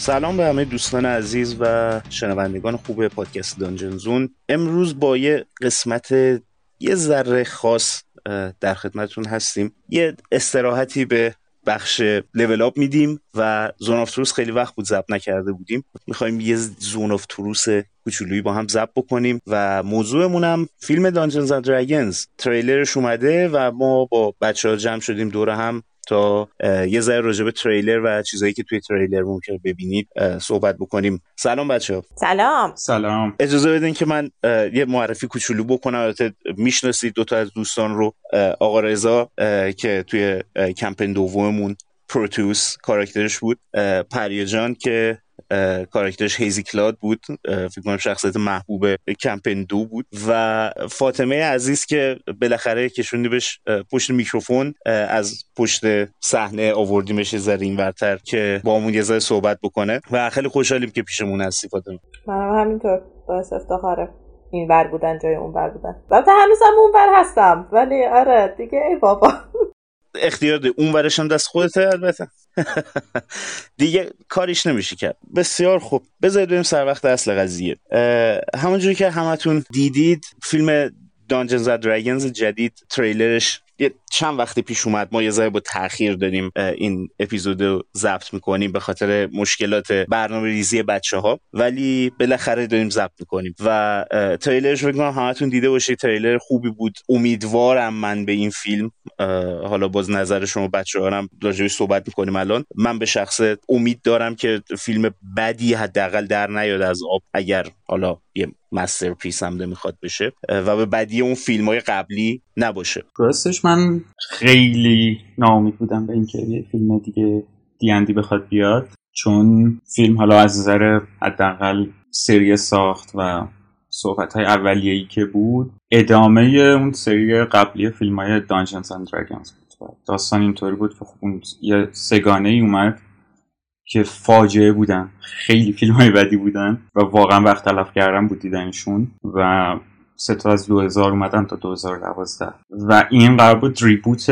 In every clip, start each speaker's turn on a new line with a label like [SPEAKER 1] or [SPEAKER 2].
[SPEAKER 1] سلام به همه دوستان عزیز و شنوندگان خوب پادکست Dungeon Zone امروز با یه قسمت یه ذره خاص در خدمتتون هستیم. یه استراحتی به بخش level up میدیم و Zone of Truth خیلی وقت بود ضبط نکرده بودیم. می‌خوایم یه Zone of Truth کوچولویی با هم ضبط بکنیم و موضوعمون هم فیلم Dungeons and Dragons تریلرش اومده و ما با بچه ها جمع شدیم دور هم تا یه ذره راجع به تریلر و چیزایی که توی تریلر ممکنه ببینید صحبت بکنیم. سلام بچه ها
[SPEAKER 2] سلام.
[SPEAKER 3] سلام.
[SPEAKER 1] اجازه بدین که من یه معرفی کوچولو بکنم. البته می‌شناسید دوتا از دوستان رو آقا رضا که توی کمپین دوممون پروتوس کاراکترش بود پریا جان که کاراکترش Hazy Cloud بود. فکر کنم شخصیت محبوب کمپین دو بود. و فاطمه عزیز که بالاخره کشوندیمش پشت میکروفون از پشت صحنه آوردیمش زره این ورتر که با همون یه ذره صحبت بکنه. و خیلی خوشحالیم که پیشمون هستی فاطمه.
[SPEAKER 2] منم همینطور. باعث افتخاره این ور بودن جای اون ور بودن. البته هنوزم اون ور هستم. ولی آره دیگه ای بابا.
[SPEAKER 1] اختیار ده اون ورش هم دست خودته البته دیگه کاریش نمیشه کرد. بسیار خوب. بذارید بریم سر وقت اصل قضیه. همونجوری که همتون دیدید فیلم دانجنز و دراگونز جدید تریلرش یه چند وقتی پیش اومد ما یه ذره با تاخیر داریم این اپیزود رو ضبط می‌کنیم به خاطر مشکلات برنامه ریزی بچه ها ولی بالاخره داریم ضبط می‌کنیم و تریلرش فکر کنم همتون دیده باشید تریلر خوبی بود. امیدوارم من به این فیلم حالا باز نظر شما بچه ها هم راجبش صحبت می‌کنیم الان. من به شخص امید دارم که فیلم بدی حداقل در نیاد از آب اگر حالا یه مستر پیس هم می‌خواد بشه. و به بدی اون فیلم های قبلی نباشه.
[SPEAKER 3] راستش من خیلی ناامید بودم به اینکه یه فیلم دیگه دیندی بخواد بیاد چون فیلم حالا از نظر حداقل سری ساخت و صحبت های اولیه‌ای که بود ادامه اون سری قبلی فیلم های دانجنز اند دراگونز بود داستان اینطوری بود که خب یه سگانه ای اومد که فاجعه بودن خیلی فیلم های بدی بودن و واقعا وقت تلف کردن بود دیدنشون و سه تا از 2000 اومدن تا 2012 و این قرار بود ریبوت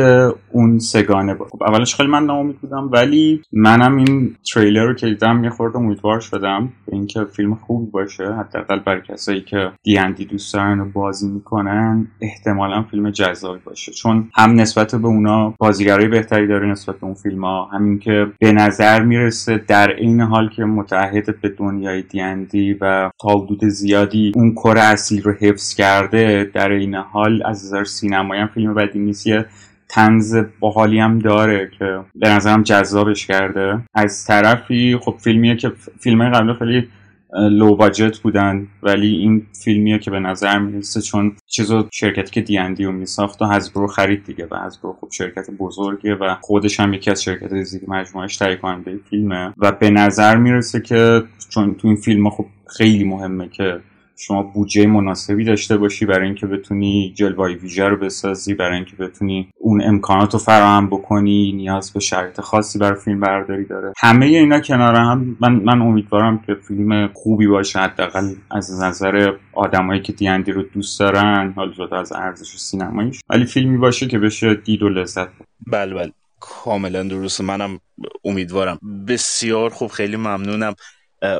[SPEAKER 3] اون سگانه بود خب اولش خیلی من ناامید بودم ولی منم این تریلر رو که دیدم یه خورده امیدوار شدم به اینکه فیلم خوبی باشه. حداقل برای کسایی که دیندی دوست دارن و بازی می‌کنن احتمالا فیلم جذابی باشه. چون هم نسبت به اونا بازیگرای بهتری داره نسبت به اون فیلم ها همین که به نظر می‌رسه در این حال که متحد به دنیای دیندی و تا زیادی اون کره اصلی رو حفظ کرده در این حال از نظر سینمایی هم فیلم بدی نیست. یه تنز باحالی هم داره که به نظرم جذابش کرده. از طرفی خب فیلمیه که فیلم قبل خیلی لو باجت بودن ولی این فیلمیه که به نظر می‌رسه چون چیزو شرکتی که دیندی رو میساخت و هزبرو خرید دیگه و هزبرو خب شرکت بزرگه و خودش هم یکی از شرکت زیر مجموعش تهیه کننده فیلمه. و به نظر می‌رسه که چون تو این فیلم خب خیلی مهمه که شما بودجه مناسبی داشته باشی برای اینکه بتونی جلوای ویژه رو بسازی برای اینکه بتونی اون امکانات رو فراهم بکنی نیاز به شرط خاصی برای فیلم برداری داره. همه اینا کنار هم من من امیدوارم که فیلم خوبی باشه. حداقل از نظر آدمایی که دیندی رو دوست دارن حالا جدا از ارزش سینماییش. ولی فیلمی باشه که بشه دید و لذت.
[SPEAKER 1] بله بله. کاملا درسته. منم امیدوارم. بسیار خوب. خیلی ممنونم.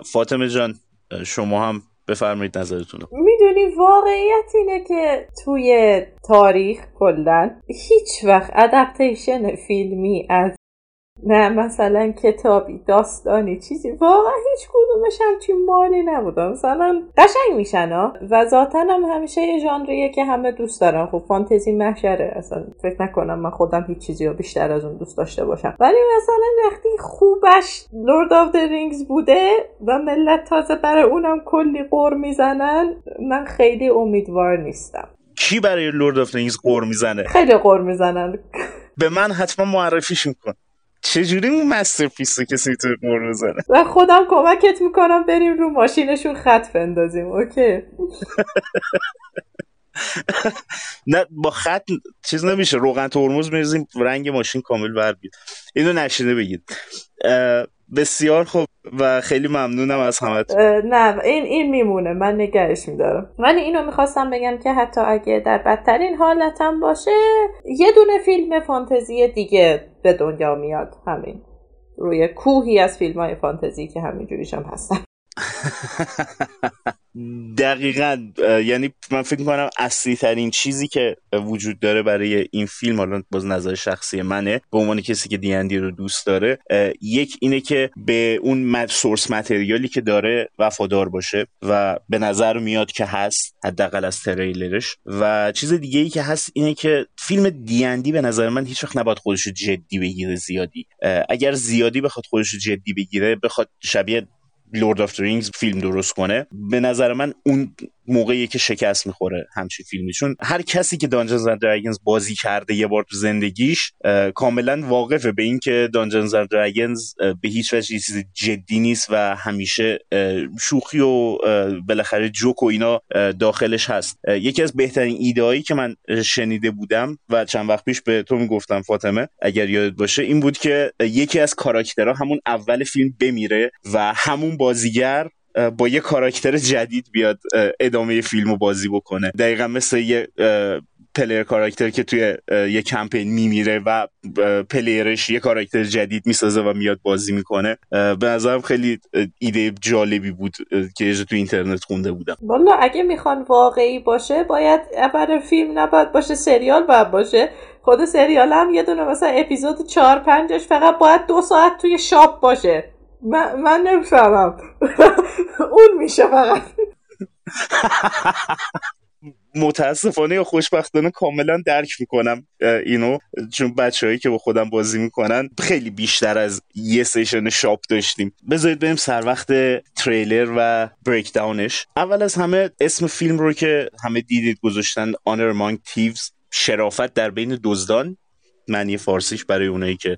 [SPEAKER 1] فاطمه جان شما هم بفرمایید نظرتون
[SPEAKER 2] می‌دونی واقعیت اینه که توی تاریخ کلا هیچ وقت adaptation فیلمی از نه مثلا کتابی داستانی چیزی. واقعا هیچ کدومش همچین مالی نبودن مثلا قشنگ میشن ها و ذاتا هم همیشه یه ژانریه که همه دوست دارن. خب فانتزی محشره. اصلا فکر نکنم من خودم هیچ چیزی رو بیشتر از اون دوست داشته باشم. ولی مثلا وقتی خوبش Lord of the Rings بوده و ملت تازه برای اونم کلی غر می‌زنن من خیلی امیدوار نیستم.
[SPEAKER 1] کی برای Lord of Rings غر می‌زنه؟
[SPEAKER 2] خیلی غر می‌زنن.
[SPEAKER 1] به من حتما معرفیش بکن. چجوری اون masterpiece رو کسی تو غر بزنه
[SPEAKER 2] و خودم کمکت می‌کنم بریم رو ماشینشون خط بندازیم okay؟
[SPEAKER 1] نه با خط چیز نمیشه روغن ترمز میریزیم رنگ ماشین کامل بر بیاد اینو نشینه بگید. بسیار خوب و خیلی ممنونم از همه
[SPEAKER 2] نه این این میمونه. من نگهش میدارم. ولی اینو می‌خواستم بگم که حتی اگه در بدترین حالتم باشه یه دونه فیلم فانتزی دیگه به دنیا میاد. همین. روی کوهی از فیلم های فانتزی که همینجوریش هم هستن.
[SPEAKER 1] دقیقا یعنی من فکر کنم اصلی ترین چیزی که وجود داره برای این فیلم حالا باز نظر شخصی منه به عنوان کسی که دیندی رو دوست داره یک اینه که به اون source material ی که داره وفادار باشه و به نظر میاد که هست حداقل از تریلرش. و چیز دیگه ای که هست اینه که فیلم دیندی به نظر من هیچ وقت نباید خودش رو جدی بگیره زیادی. اگر زیادی بخواد خودش رو جدی بگیره بخواد شبیه Lord of Rings فیلم درست کنه. به نظر من اون موقعیه که شکست می‌خوره همچین فیلمی. چون هر کسی که Dungeons and Dragons بازی کرده یه بار تو زندگیش کاملا واقفه به اینکه دانجنز اند دراگونز به هیچ وجه چیز جدی نیست و همیشه شوخی و بالاخره جوک و اینا داخلش هست. یکی از بهترین ایدهایی که من شنیده بودم و چند وقت پیش به تو می‌گفتم فاطمه اگر یادت باشه این بود که یکی از کاراکترها همون اول فیلم بمیره و همون بازیگر با یه کاراکتر جدید بیاد ادامه فیلم رو بازی بکنه. دقیقا مثل یه player character که توی یه کمپین میمیره و player ش یه کاراکتر جدید می‌سازه و میاد بازی می‌کنه. به نظرم خیلی ایده جالبی بود که تو اینترنت خونده بودم.
[SPEAKER 2] والا اگه می‌خوان واقعی باشه باید اول فیلم نباید باشه سریال باید باشه. خود سریال هم یه دونه مثلا اپیزود چهار پنجش فقط باید دو ساعت توی shop باشه. من, من نمی‌فهمم. اون میشه فقط.
[SPEAKER 1] متاسفانه یا خوشبختانه کاملا درک می‌کنم اینو. چون بچههایی که با خودم بازی می‌کنن خیلی بیشتر از یه سیشن شاپ داشتیم. بذارید بریم سر وقت تریلر و بریک داونش اول از همه اسم فیلم رو که همه دیدید گذاشتن Honor Among Thieves. شرافت در بین دزدان. معنی فارسیش برای اونایی که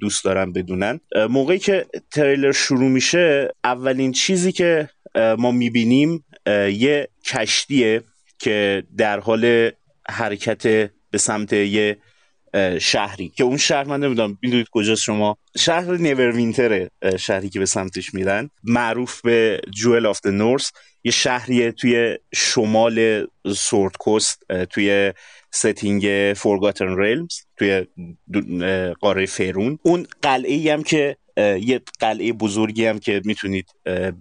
[SPEAKER 1] دوست دارم بدونن. موقعی که تریلر شروع میشه اولین چیزی که ما می‌بینیم یه کشتیه که در حال حرکت به سمت یه شهری. که اون شهر من نمی‌دونم می‌دونید کجاست شما؟ شهر Neverwinter ه شهری که به سمتش میرن. معروف به Jewel of North یه شهریه توی شمال Sword Coast توی setting Forgotten Realms توی قاره Faerûn اون قلعه ای هم که یه قلعه بزرگی هم که می‌تونید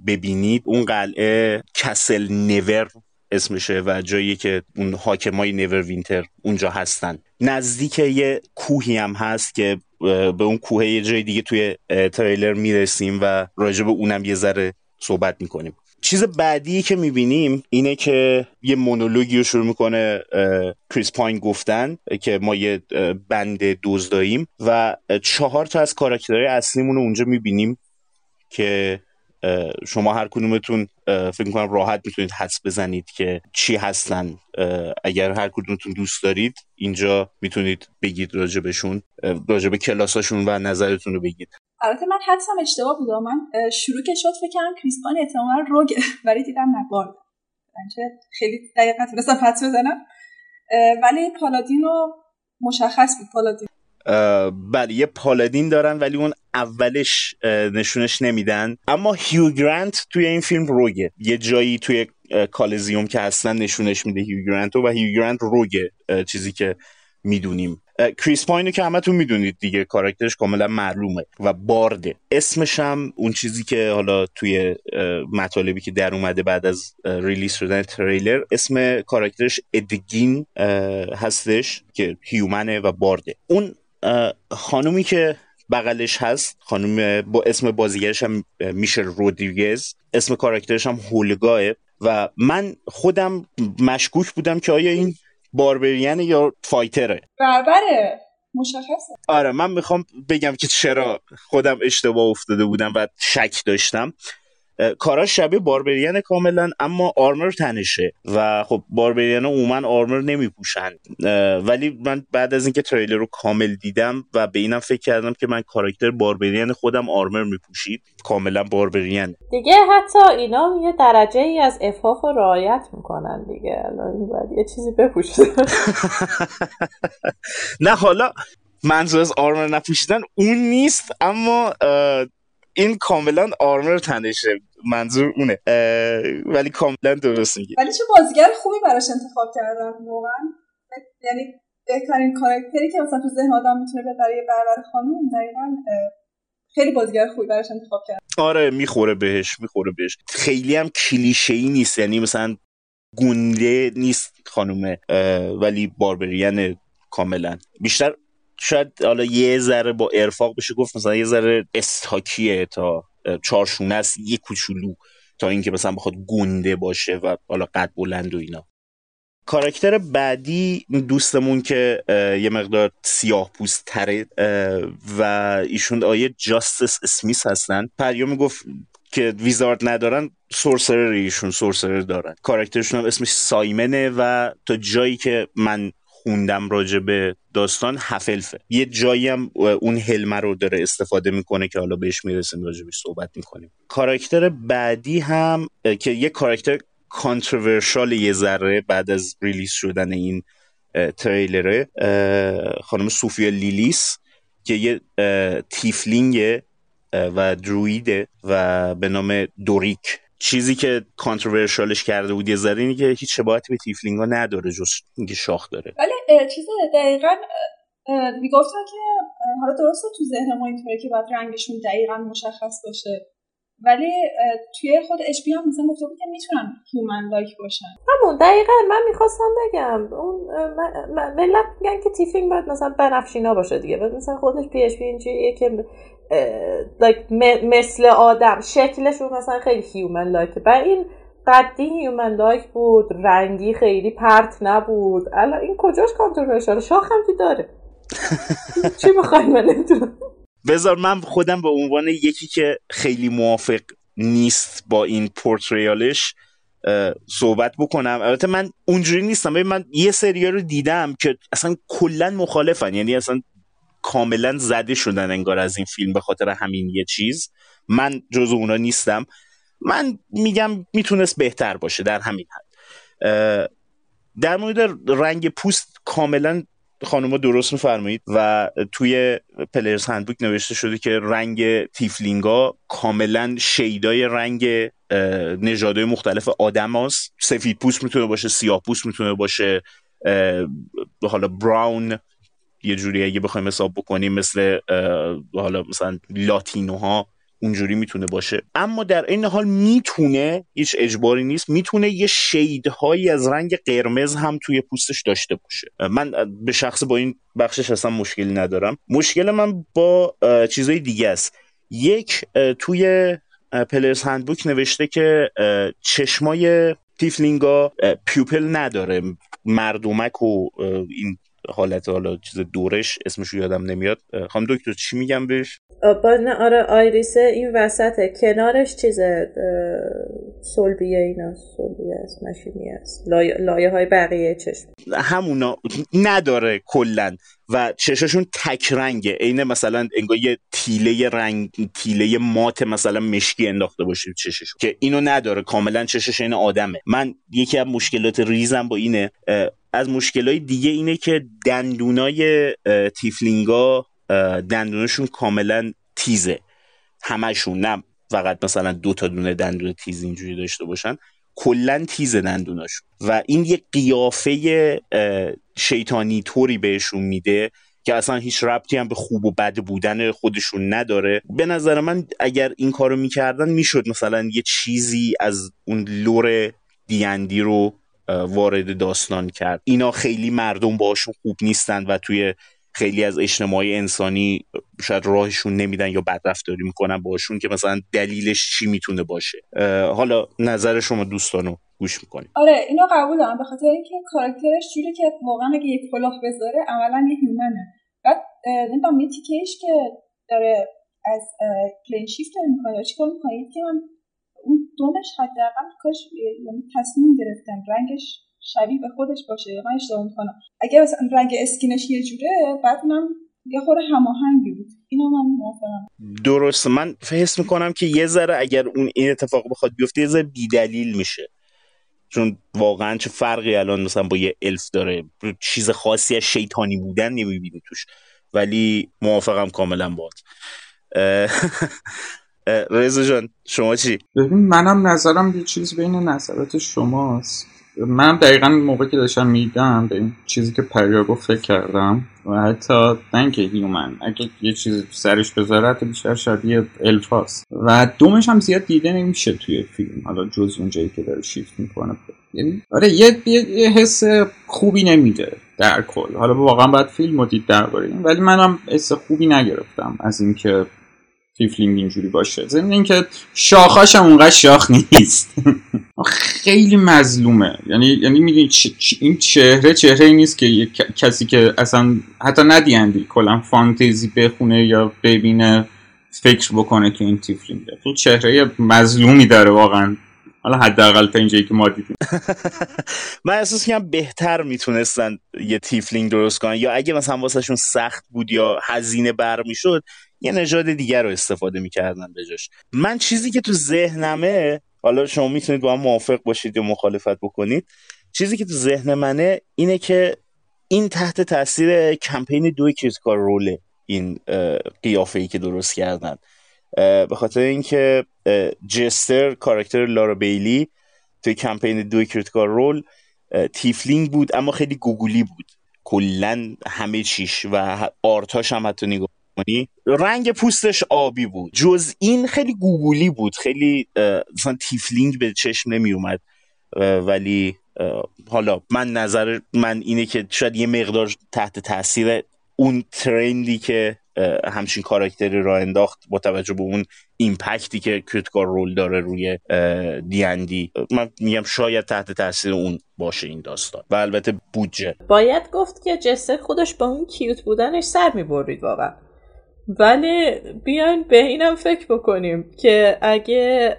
[SPEAKER 1] ببینید. اون قلعه کسل نور اسمشه و جایی که اون حاکمای نور وینتر اونجا هستن. نزدیک یه کوهی هم هست که به اون کوه یه جای دیگه توی تریلر می‌رسیم و راجع به اونم یه ذره صحبت می‌کنیم. چیز بعدی که می‌بینیم اینه که یه مونولوگی رو شروع می‌کنه کریس پاین گفتن که ما یه بند دزداییم و چهار تا از کاراکترهای اصلیمون رو اونجا می‌بینیم که شما هر کدومتون فکر کنم راحت می‌تونید حدس بزنید که چی هستن. اگر هر کدومتون دوست دارید اینجا می‌تونید بگید راجبشون راجب کلاساشون و نظرتون رو بگید.
[SPEAKER 4] البته من حدسم اشتباه بود من شروع که شد فکر کریسپان احتمالا روگه ولی دیدم نبارد خیلی دقیق نتونستم حدس بزنم. ولی paladin رو مشخص بود paladin.
[SPEAKER 1] بله یه paladin دارن ولی اون اولش نشونش نمیدن. اما هیو گرانت توی این فیلم rogue ه یه جایی توی coliseum که هستن نشونش میده هیو گرانت و هیو گرانت rogue ه چیزی که می‌دونیم. کریس پاینو که همتون می‌دونید دیگه کاراکترش کاملا معلومه و bard ه. اسمش هم اون چیزی که حالا توی مطالبی که در اومده بعد از release شدن تریلر اسم کاراکترش ادگین هستش که هیومنه و بارده. اون خانومی که بغلش هست خانم با اسم بازیگرش هم میشل رودریگز اسم کاراکترش هم هولگاه و من خودم مشکوک بودم که آیا این باربریان یا فایتره؟
[SPEAKER 4] بربره. مشخصه.
[SPEAKER 1] آره من می‌خوام بگم که چرا خودم اشتباه افتاده بودم و شک داشتم. کاراش شبیه باربریان کاملا اما آرمر تنشه. و خب باربریان عموما آرمر نمیپوشن. ولی من بعد از اینکه تریلر رو کامل دیدم و به اینم فکر کردم که من کاراکتر باربریان خودم آرمر میپوشید کاملا باربریان.
[SPEAKER 2] دیگه حتی اینا یه درجه ای از افاف و رعایت می‌کنن دیگه. الان باید یه چیزی بپوشن
[SPEAKER 1] نه حالا منظور از آرمر نپوشیدن اون نیست اما این کاملا آرمر تنشه. منظور اونه. ولی کاملا درست میگه
[SPEAKER 4] ولی چه بازیگر خوبی براش انتخاب کردن واقعا. یعنی بهترین کاراکتری که مثلا تو ذهن آدم می‌تونه برای بربر خانوم دقیقا خیلی بازیگر خوبی براش انتخاب کرد.
[SPEAKER 1] آره می‌خوره بهش می‌خوره بهش. خیلی هم کلیشه ای نیست یعنی مثلا گونده نیست خانومه ولی باربریان کاملا. بیشتر شاید حالا یه ذره با ارفاق بشه گفت مثلا یه ذره استاکیه تا چارشونه است یه کوچولو تا اینکه مثلا بخواد گنده باشه و حالا قد بلند و اینا. کاراکتر بعدی دوستمون که یه مقدار سیاه پوست تره و ایشون آیه جاستس اسمیس هستن. پریوم گفت که ویزارد ندارن سورسرر ایشون سورسرر دارن. کاراکترشون هم اسمش سایمنه و تا جایی که من خوندم راجع به داستان هفلفه. یه جایی هم اون هلمه رو داره استفاده می‌کنه که حالا بهش می‌رسیم راجع بهش صحبت می‌کنیم. کاراکتر بعدی هم که یه کاراکتر controversial یه ذره بعد از release شدن این تریلره خانم سوفیا لیلیس که یه tiefling و druid ه و به نام دوریک. چیزی که controversial ش کرده بود یه ذره اینه که هیچ شباهتی به tiefling ا نداره جز اینکه شاخ داره.
[SPEAKER 4] ولی چیز دقیقا می‌گفتن که حالا درسته تو ذهن ما اینطوره که باید رنگشون دقیقا مشخص باشه. ولی توی خود PHB هم مثلا گفته بود که می‌تونن human-like باشن.
[SPEAKER 2] همون دقیقا. من می‌خواستم بگم اون ملت میگن که tiefling باید مثلا بنفشینا باشه دیگه. مثلا خودش PHB اینجوریه که مثل آدم. شکلشون مثلا خیلی human-like و این قدی human-like بود. رنگی خیلی پرت نبود. الان این کجاش controversial شاخ هم داره. چی می‌خوای من
[SPEAKER 1] بذار من خودم به عنوان یکی که خیلی موافق نیست با این پورتریالش صحبت بکنم. البته من اونجوری نیستم. ببین من یه سریا رو دیدم که اصلا کلا مخالفن. یعنی اصلا کاملا زده شدن انگار از این فیلم به خاطر همین یه چیز. من جز اونا نیستم. من میگم می‌تونست بهتر باشه در همین حد. در مورد رنگ پوست کاملا خانوما درست میفرمایید و توی پلیرز هندبوک نوشته شده که رنگ تیفلینگا کاملا شیدای رنگ نژادهای مختلف آدم هست. سفید پوست می‌تونه باشه سیاه پوست می‌تونه باشه حالا براون یه جوری اگه بخوایم حساب بکنیم مثل حالا مثلا لاتینوها اونجوری می‌تونه باشه. اما در این حال می‌تونه هیچ اجباری نیست می‌تونه یه شیدهایی از رنگ قرمز هم توی پوستش داشته باشه. من به شخص با این بخشش اصلا مشکلی ندارم. مشکل من با چیزای دیگه است. یک توی پلرز هندبوک نوشته که چشمای تیفلینگا پیوپل نداره. مردمک و این حالت حالا چیز دورش اسمش یادم نمیاد. خانم دکتر چی میگم بهش؟
[SPEAKER 2] نه آره آیریسه این وسطه. کنارش چیز سلبیه اینا. سلبیه است مشینی است. لایه, لایه های بقیه چشم.
[SPEAKER 1] همونا نداره کلا و چششون تک رنگه. عین مثلا انگار یه تیله رنگ تیله مات مثلا مشکی انداخته باشه چشش که اینو نداره. کاملا چشش این آدمه. من یکی از مشکلات ریزم با اینه از مشکلات دیگه اینه که دندونای تیفلینگا دندونشون کاملا تیزه. همشون نه فقط مثلا دو تا دونه دندون تیز اینجوری داشته باشن. کلا تیز دندوناشون و این یه قیافه شیطانی طوری بهشون میده که اصلا هیچ ربطی هم به خوب و بد بودن خودشون نداره. به نظر من اگر این کارو می‌کردن می‌شد مثلا یه چیزی از اون لور دیندی رو وارد داستان کرد. اینا خیلی مردم باشون خوب نیستن و توی خیلی از اجتماعی انسانی شاید راهشون نمیدن یا بدرفتاری می‌کنن باشون که مثلا دلیلش چی می‌تونه باشه. حالا نظر شما دوستانو گوش می‌کنیم.
[SPEAKER 4] آره اینو قبول دارم به خاطر اینکه کاراکترش جوری که واقعا اگه یک کلاه بذاره عملا یه هیومنه. بعد نمی‌دونم یه تیکش که داره از پلین شیفت داره می‌کنه چیکار می‌کنه؟ که من اون دومش حداقل کاش یعنی تصمیم گرفتن رنگش شبیه به خودش باشه. یا من اشتباه می‌کنم. اگر مثلا رنگ اسکینش یه جوره بعد من یه خور هماهنگی بود. اینو من موافقم.
[SPEAKER 1] درست. من حس می‌کنم که یه ذره اگر اون این اتفاق بخواد بیفته یه ذره بیدلیل میشه. چون واقعا چه فرقی الان مثلا با یه الف داره؟ چیز خاصی از شیطانی بودن نمی‌بینی توش. ولی موافقم کاملا باد رضا جان شما چی؟
[SPEAKER 3] ببین منم نظرم یه چیز بین نظرات شماست. من دقیقا موقع که داشتم میدم به این چیزی که پریا فکر کردم و حتی نه هیومن اگه یه چیزی سرش بذاره حتی بیشتر شبیه الفاس. و دومش هم زیاد دیده نمیشه توی فیلم. حالا جز اونجایی که داره شیفت می‌کنه. یعنی آره یه, یه،, حس خوبی نمیده در کل. حالا واقعا باید فیلم رو دید درباره ولی منم حس خوبی نگرفتم از اینکه تیفلینگ اینجوری باشه. ضمن اینکه شاخاش هم اونقدر شاخ نیست. خیلی مظلومه. یعنی یعنی می‌دونی این چهره چهره نیست که کسی که اصلا حتی ندیندی کلا فانتزی بخونه یا ببینه فکر بکنه که این تیفلینگه تو چهره مظلومی داره واقعا. حالا حداقل تا اینجایی که ما دیدیم.
[SPEAKER 1] من احساس کنم بهتر می‌تونستن یه tiefling درست کنن. یا اگه مثلا واسهشون سخت بود یا هزینه بر می‌شد یه نژاد دیگر رو استفاده می‌کردن بجاش. من چیزی که تو ذهنمه حالا شما می‌تونید با هم موافق باشید یا مخالفت بکنید چیزی که تو ذهن منه اینه که این تحت تاثیر کمپین دوی Critical Role ه این قیافه ای که درست کردن. به خاطر اینکه Jester کاراکتر Laura Bailey توی کمپین دوی Critical Role، tiefling بود اما خیلی گوگولی بود. کلا همه چیش و art اش هم حتی نگاه رنگ پوستش آبی بود. جز این خیلی گوگولی بود. خیلی مثلا tiefling به چشم نمی اومد ولی حالا من نظر من اینه که شاید یه مقدار تحت تاثیر اون trend ی که همچین کاراکتری راه انداخت با توجه به اون impact ی که Critical Role داره روی دیندی من میگم شاید تحت تاثیر اون باشه این داستان. و البته بودجه.
[SPEAKER 2] باید گفت که Jester خودش با اون cute بودنش سر می‌برید واقعا. ولی بیاین به اینم فکر بکنیم که اگه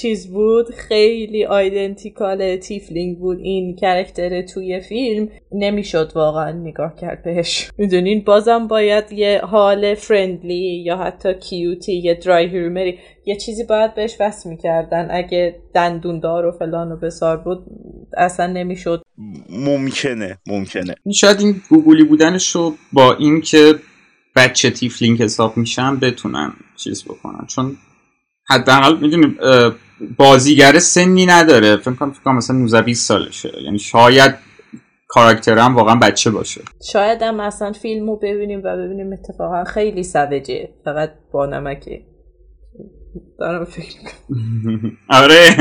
[SPEAKER 2] چیز بود خیلی identical tiefling بود این character توی فیلم نمی‌شد واقعا نگاه کرد بهش. می‌دونین؟ بازم باید یه حال friendly یا حتی cute ی یه درای هیرومری یه چیزی باید بهش وصل می‌کردن. اگه دندوندار و فلان و بسار بود اصلا نمی‌شد.
[SPEAKER 1] ممکنه ممکنه.
[SPEAKER 3] شاید این گوگولی بودنش رو با اینکه بچه تیفلینگ حساب میشن بتونن چیز بکنن. چون حداقل می‌دونی بازیگر سنی نداره. فکر کنم فکر مثلا 19 20 سالشه. یعنی شاید کاراکتر هم واقعا بچه باشه.
[SPEAKER 2] شاید هم اصلا فیلم رو ببینیم و ببینیم اتفاقا خیلی سوجه. فقط با نمکه. دارم فکر
[SPEAKER 3] آره.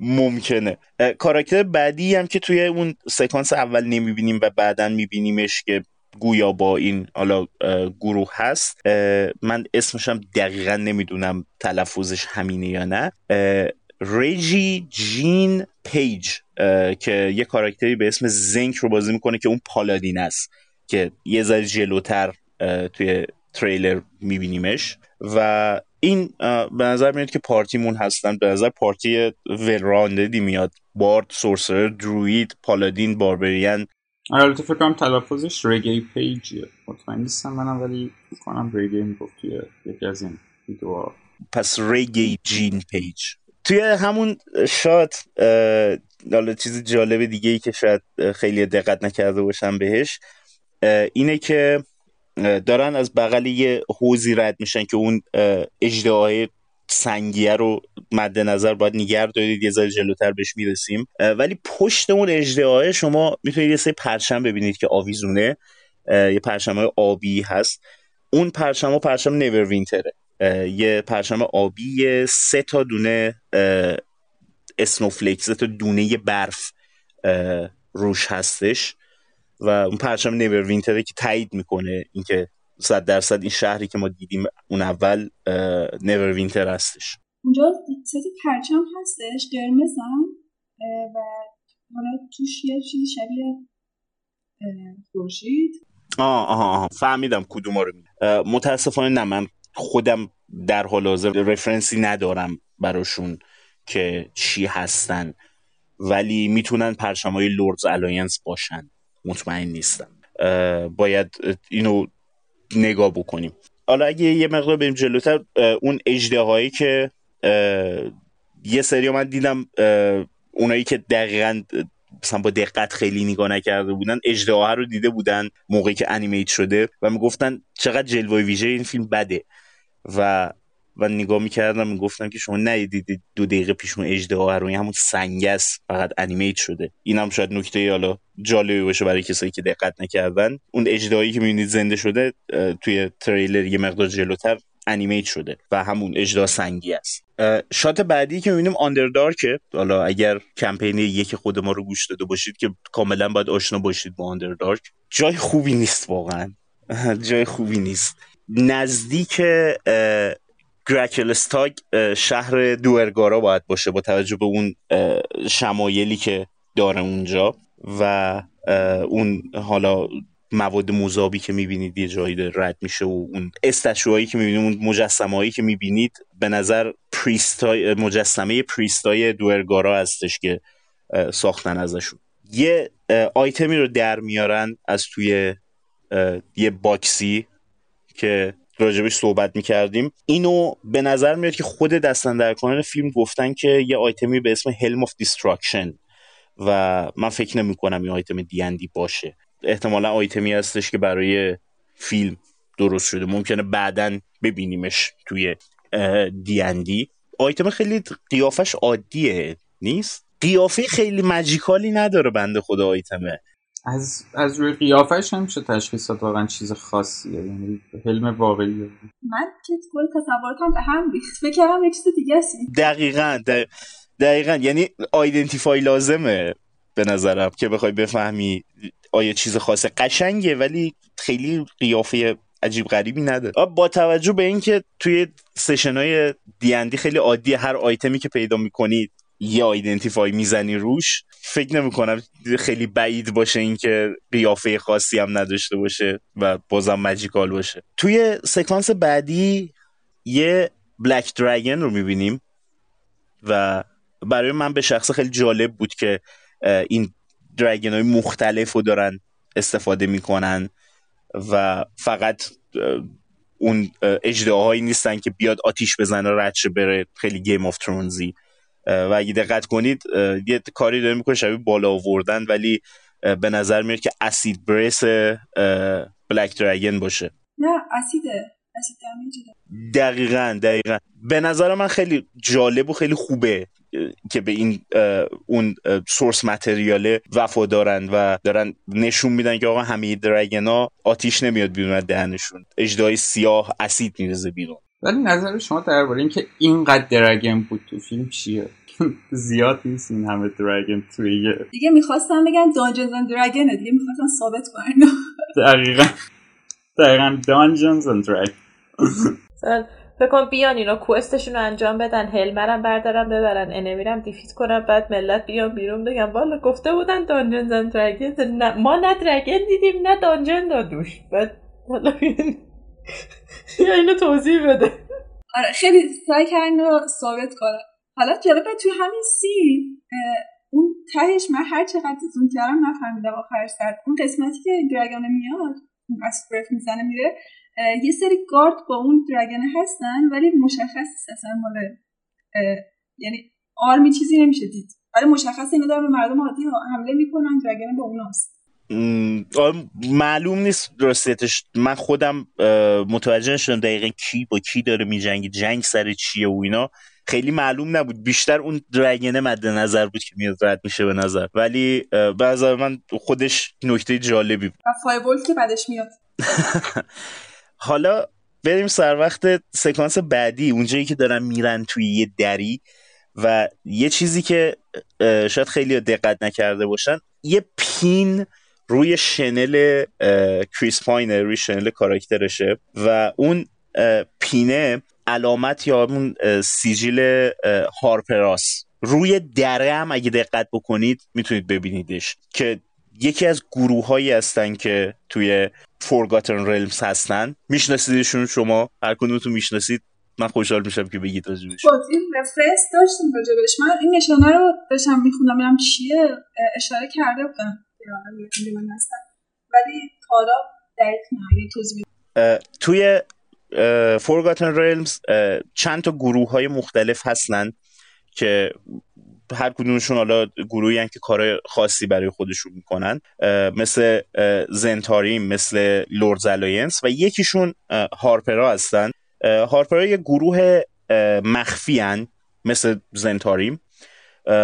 [SPEAKER 1] ممکنه. کاراکتر بعدی هم که توی اون سکانس اول نمی‌بینیم و بعدا میبینیمش که گویا با این حالا گروه هست. من اسمشم دقیقا نمی‌دونم تلفظش همینه یا نه. Regé-Jean Page که یه کاراکتری به اسم Xenk رو بازی می‌کنه که اون paladin است که یه ذره جلوتر توی تریلر میبینیمش. و این به نظر میاد که party مون هستن. به نظر party well-rounded ی میاد. bard sorcerer druid paladin
[SPEAKER 3] barbarian البته فکر کنم تلفظش Regé Page یه. مطمئن نیستم منم ولی کنم Regé می‌گفت توی یکی از این ویدیوها
[SPEAKER 1] پس Regé-Jean Page. توی همون shot حالا چیز جالب دیگه ای که شاید خیلی دقت نکرده باشم بهش اینه که دارن از بغل یه حوزی رد میشن که اون اجدهای سنگیه رو مد نظر باید نگر دارید یه ذره جلوتر بهش می‌رسیم. ولی پشت اون اجدهای شما می‌تونید یه سری پرچم ببینید که آویزونه. یه پرچم آبی هست. اون پرچم ها پرچم نیور وینتره یه پرچم آبی سه تا دونه snowflake سه تا دونه برف روش هستش. و اون پرچم Neverwinter ه که تایید می‌کنه اینکه صد درصد این شهری که ما دیدیم اون اول Neverwinter هستش.
[SPEAKER 4] اونجا ست پرچم هستش قرمزم و حالا توش یه چیزی شبیه خورشید.
[SPEAKER 1] آه آه فهمیدم کدوم رو متاسفانه نه من خودم در حال حاضر reference ی ندارم براشون که چی هستن ولی می‌تونن پرچم های Lords' Alliance باشن. مطمئن نیستم. باید اینو نگاه بکنیم. حالا اگه یه مقدار بریم جلوتر اون اژده هایی که یه سری من دیدم اونایی که دقیقا مثلا با دقت خیلی نگاه نکرده بودن اژده رو دیده بودن موقعی که animate شده و می‌گفتن چقدر جلوه ویژه این فیلم بده. و و نگاه می‌کردم می‌گفتم که شما ندیدید دو دقیقه پیش اون اجده روی همون سنگ است فقط انیمیت شده. این هم شاید نکته حالا جالبی باشه برای کسایی که دقت نکردن. اون اجدهایی که می‌بینید زنده شده توی تریلر یه مقدار جلوتر انیمیت شده و همون اجدا سنگی است. شات بعدی که می‌بینیم آندردارکه حالا اگر کمپین یک خود ما رو گوش داده باشید که کاملا باید آشنا باشید با آندردارک جای خوبی نیست واقعا. جای خوبی نیست. نزدیک گرکلستاگ شهر دوئرگارا باید باشه با توجه به اون شمایلی که داره اونجا و اون حالا مواد مذابی که می‌بینید یه جایی رد میشه و اون استشوهایی که می‌بینید اون مجسمه که می‌بینید به نظر پریستای مجسمه پریستای دوئرگارا هستش که ساختن ازشون. یه آیتمی رو در میارن از توی یه box ی که راجبش صحبت می‌کردیم. اینو به نظر میاد که خود دستن در فیلم گفتن که یه آیتمی به اسم Helm of Destruction و من فکر نمی کنم این item D&D باشه. احتمالا آیتمی هستش که برای فیلم درست شده. ممکنه بعدا ببینیمش توی D&D item خیلی قیافش عادیه نیست؟ قیافه خیلی مجیکالی نداره بنده خدا آیتمه.
[SPEAKER 3] از از روی قیافش نمیشه تشخیص داد واقعا چیز خاصیه. یعنی حلم واقعیه
[SPEAKER 4] من که کل تصوراتم به هم ریخت. فکر کردم یه چیز دیگه است.
[SPEAKER 1] دقیقاً دقیقا. یعنی آیدنتیفای لازمه به نظرم که بخوای بفهمی آیا چیز خاص قشنگه ولی خیلی قیافه عجیب غریبی نداره با توجه به اینکه توی سشن های دیندی خیلی عادی هر آیتمی که پیدا می‌کنید یه آیدنتیفای می‌زنی روش فکر نمی کنم خیلی بعید باشه اینکه قیافه خاصی هم نداشته باشه و بازم مجیکال باشه. توی سکانس بعدی یه بلک دراگن رو می‌بینیم و برای من به شخص خیلی جالب بود که این درگن های مختلف رو دارن استفاده می‌کنن و فقط اون اژده نیستن که بیاد آتیش بزنه رد شه بره. خیلی Game of Thrones ی و اگه دقت کنید یه کاری داره می‌کنه شبیه بالا آوردن ولی به نظر میاد که acid breath black dragon باشه.
[SPEAKER 4] نه اسیده.
[SPEAKER 1] دقیقا دقیقا. به نظر من خیلی جالب و خیلی خوبه که به این اون source material ه وفادارن و دارن نشون میدن که آقا همه dragon ا آتیش نمیاد بیرون از دهنشون. اژدهای سیاه اسید می‌ریزه بیرون.
[SPEAKER 3] ولی نظر شما درباره اینکه اینقدر dragon بود تو فیلم چیه؟ زیاد نیست این همه dragon توی
[SPEAKER 4] دیگه می‌خواستم بگم Dungeons and Dragon ه دیگه می‌خواستم ثابت کنن
[SPEAKER 3] دقیقا. دقیقا Dungeons and Dragon
[SPEAKER 2] فکر کن بیان اینا quest شون رو انجام بدن helm رم بردارن ببرن enemy رم defeat کنن بعد ملت بیان بیرون بگن والا گفته بودن Dungeon and Dragon ما نه dragon دیدیم نه dungeon دادوش بعد حالا یا اینو توضیح بده.
[SPEAKER 4] آره خیلی سعی کردن رو ثابت کنم حالا جالبه توی همین سی اون تهش من هر چقدر زوم کردم نفهمیدم آخر سر. اون قسمتی که دراگون میاد اون اسپرف می‌زنه میره یه سری گارد با اون دراگن هستن ولی مشخص اصلا مال یعنی آرمی چیزی نمیشه دید. ولی مشخص اینا دارن به مردم عادی حمله می‌کنن دراگن با اوناست.
[SPEAKER 1] معلوم نیست راستیتش من خودم متوجه شدم دقیقا کی با کی داره میجنگی جنگ سر چیه و اینا. خیلی معلوم نبود. بیشتر اون درگنه مد نظر بود که میاد رد میشه به نظر. ولی به نظر من خودش نکته جالبی بود.
[SPEAKER 4] که بعدش میاد.
[SPEAKER 1] حالا بریم سر وقت سکانس بعدی. اونجایی که دارن میرن توی یه دری و یه چیزی که شاید خیلی دقت نکرده باشن یه پین روی شنل کریس پاینه روی شنل کاراکترشه و اون پینه علامت یا اون سیجیل هارپراس. روی دره هم اگه دقت بکنید می‌تونید ببینیدش که یکی از گروه هایی هستن که توی Forgotten Realms هستن. میشناسیدشون شما؟ هر کدومتون می‌شناسید. من خوشحال میشم که بگید راجبش.
[SPEAKER 4] خب این reference داشتیم راجبش. من این نشانه رو داشتم میخوندم ببینم چیه. اشاره کرده بودم من هستم. ولی حالا دقیق نه. توضیح
[SPEAKER 1] توی Forgotten Realms چند تا گروه های مختلف هستن که هر کدومشون حالا گروهی که کار خاصی برای خودشون می‌کنن. مثل Zhentarim مثل Lords' Alliance و یکیشون هارپرا هستن. هارپرا یه گروه مخفی مثل زنتاریم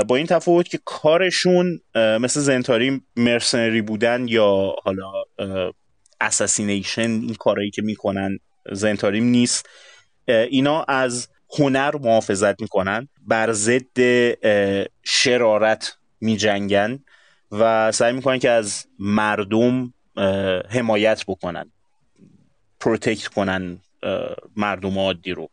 [SPEAKER 1] با این تفاوت که کارشون مثل زنتاریم مرسنری بودن یا حالا اساسینیشن این کارهایی که می‌کنن. زنتاریم نیست. اینا از هنر محافظت می‌کنن بر ضد شرارت میجنگن و سعی می‌کنن که از مردم حمایت بکنن protect کنن مردم عادی رو.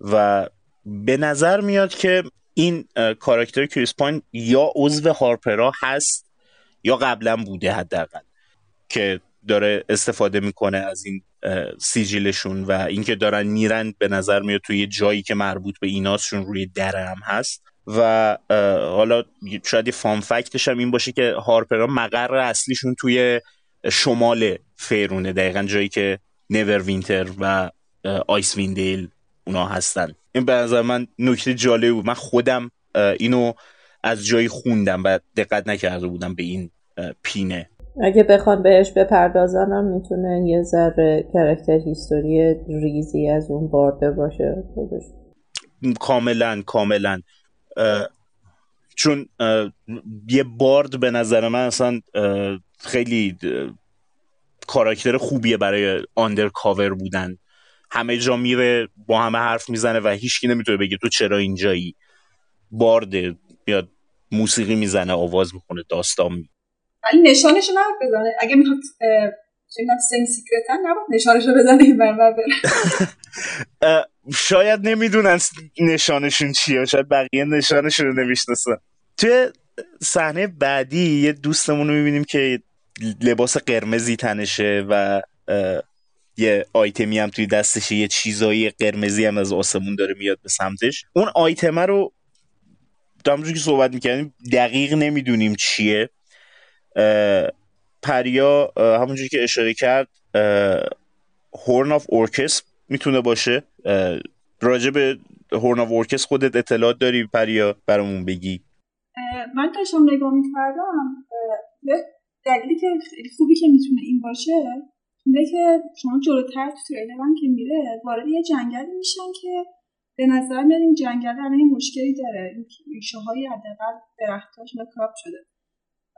[SPEAKER 1] و به نظر میاد که این کاراکتر Chris Pine یا عضو Harper ا هست یا قبلا بوده حداقل که داره استفاده می‌کنه از این sigil شون و اینکه دارن میرن به نظر میاد توی جایی که مربوط به ایناس نشون روی درم هست. و حالا شاید یه fun fact ش هم این باشه که Harper ا مقر اصلیشون توی شمال Faerûn ه دقیقا جایی که Neverwinter و Icewind Dale اونا هستن. این به نظر من نکته جالب بود. من خودم اینو از جایی خوندم و دقت نکرده بودم به این pin ه.
[SPEAKER 2] اگه بخوان بهش بپردازنم می‌تونه یه ذره character history ریزی از اون bard ه باشه
[SPEAKER 1] کاملا کاملا. چون یه bard به نظر من اصلا خیلی کاراکتر خوبیه برای undercover بودن. همه جا میره با همه حرف می‌زنه و هیچکی نمی‌تونه بگه تو چرا اینجایی. bard ه میاد موسیقی می‌زنه آواز می‌کنه داستان
[SPEAKER 4] ولی نشانش نباید بزنه. اگه می‌خواد in secret نباید نشانش رو بزنه این
[SPEAKER 1] بره شاید نمی‌دونن نشانشون چیه. شاید بقیه نشانشون رو نمی‌شناسن. توی صحنه بعدی یه دوستمون رو می‌بینیم که لباس قرمزی تنشه و یه آیتمی هم توی دستشه. یه چیزایی قرمزی هم از آسمون داره میاد به سمتش. اون آیتمه رو همونجور که صحبت می‌کردیم دقیق نمی‌دونیم چیه. پریا همونجور که اشاره کرد Horn of Orcus می‌تونه باشه. راجع به Horn of Orcus خودت اطلاعات داری؟ پریا برامون بگی.
[SPEAKER 4] من داشتم نگاه می‌کردم. دلیلی که خوبی که می‌تونه این باشه اینه که شما جلوتر تو تریلر که میره وارد یه جنگلی میشن که به نظر میاد این جنگل الان این مشکلی داره. این ریشه های حداقل درختاش corrupt شده.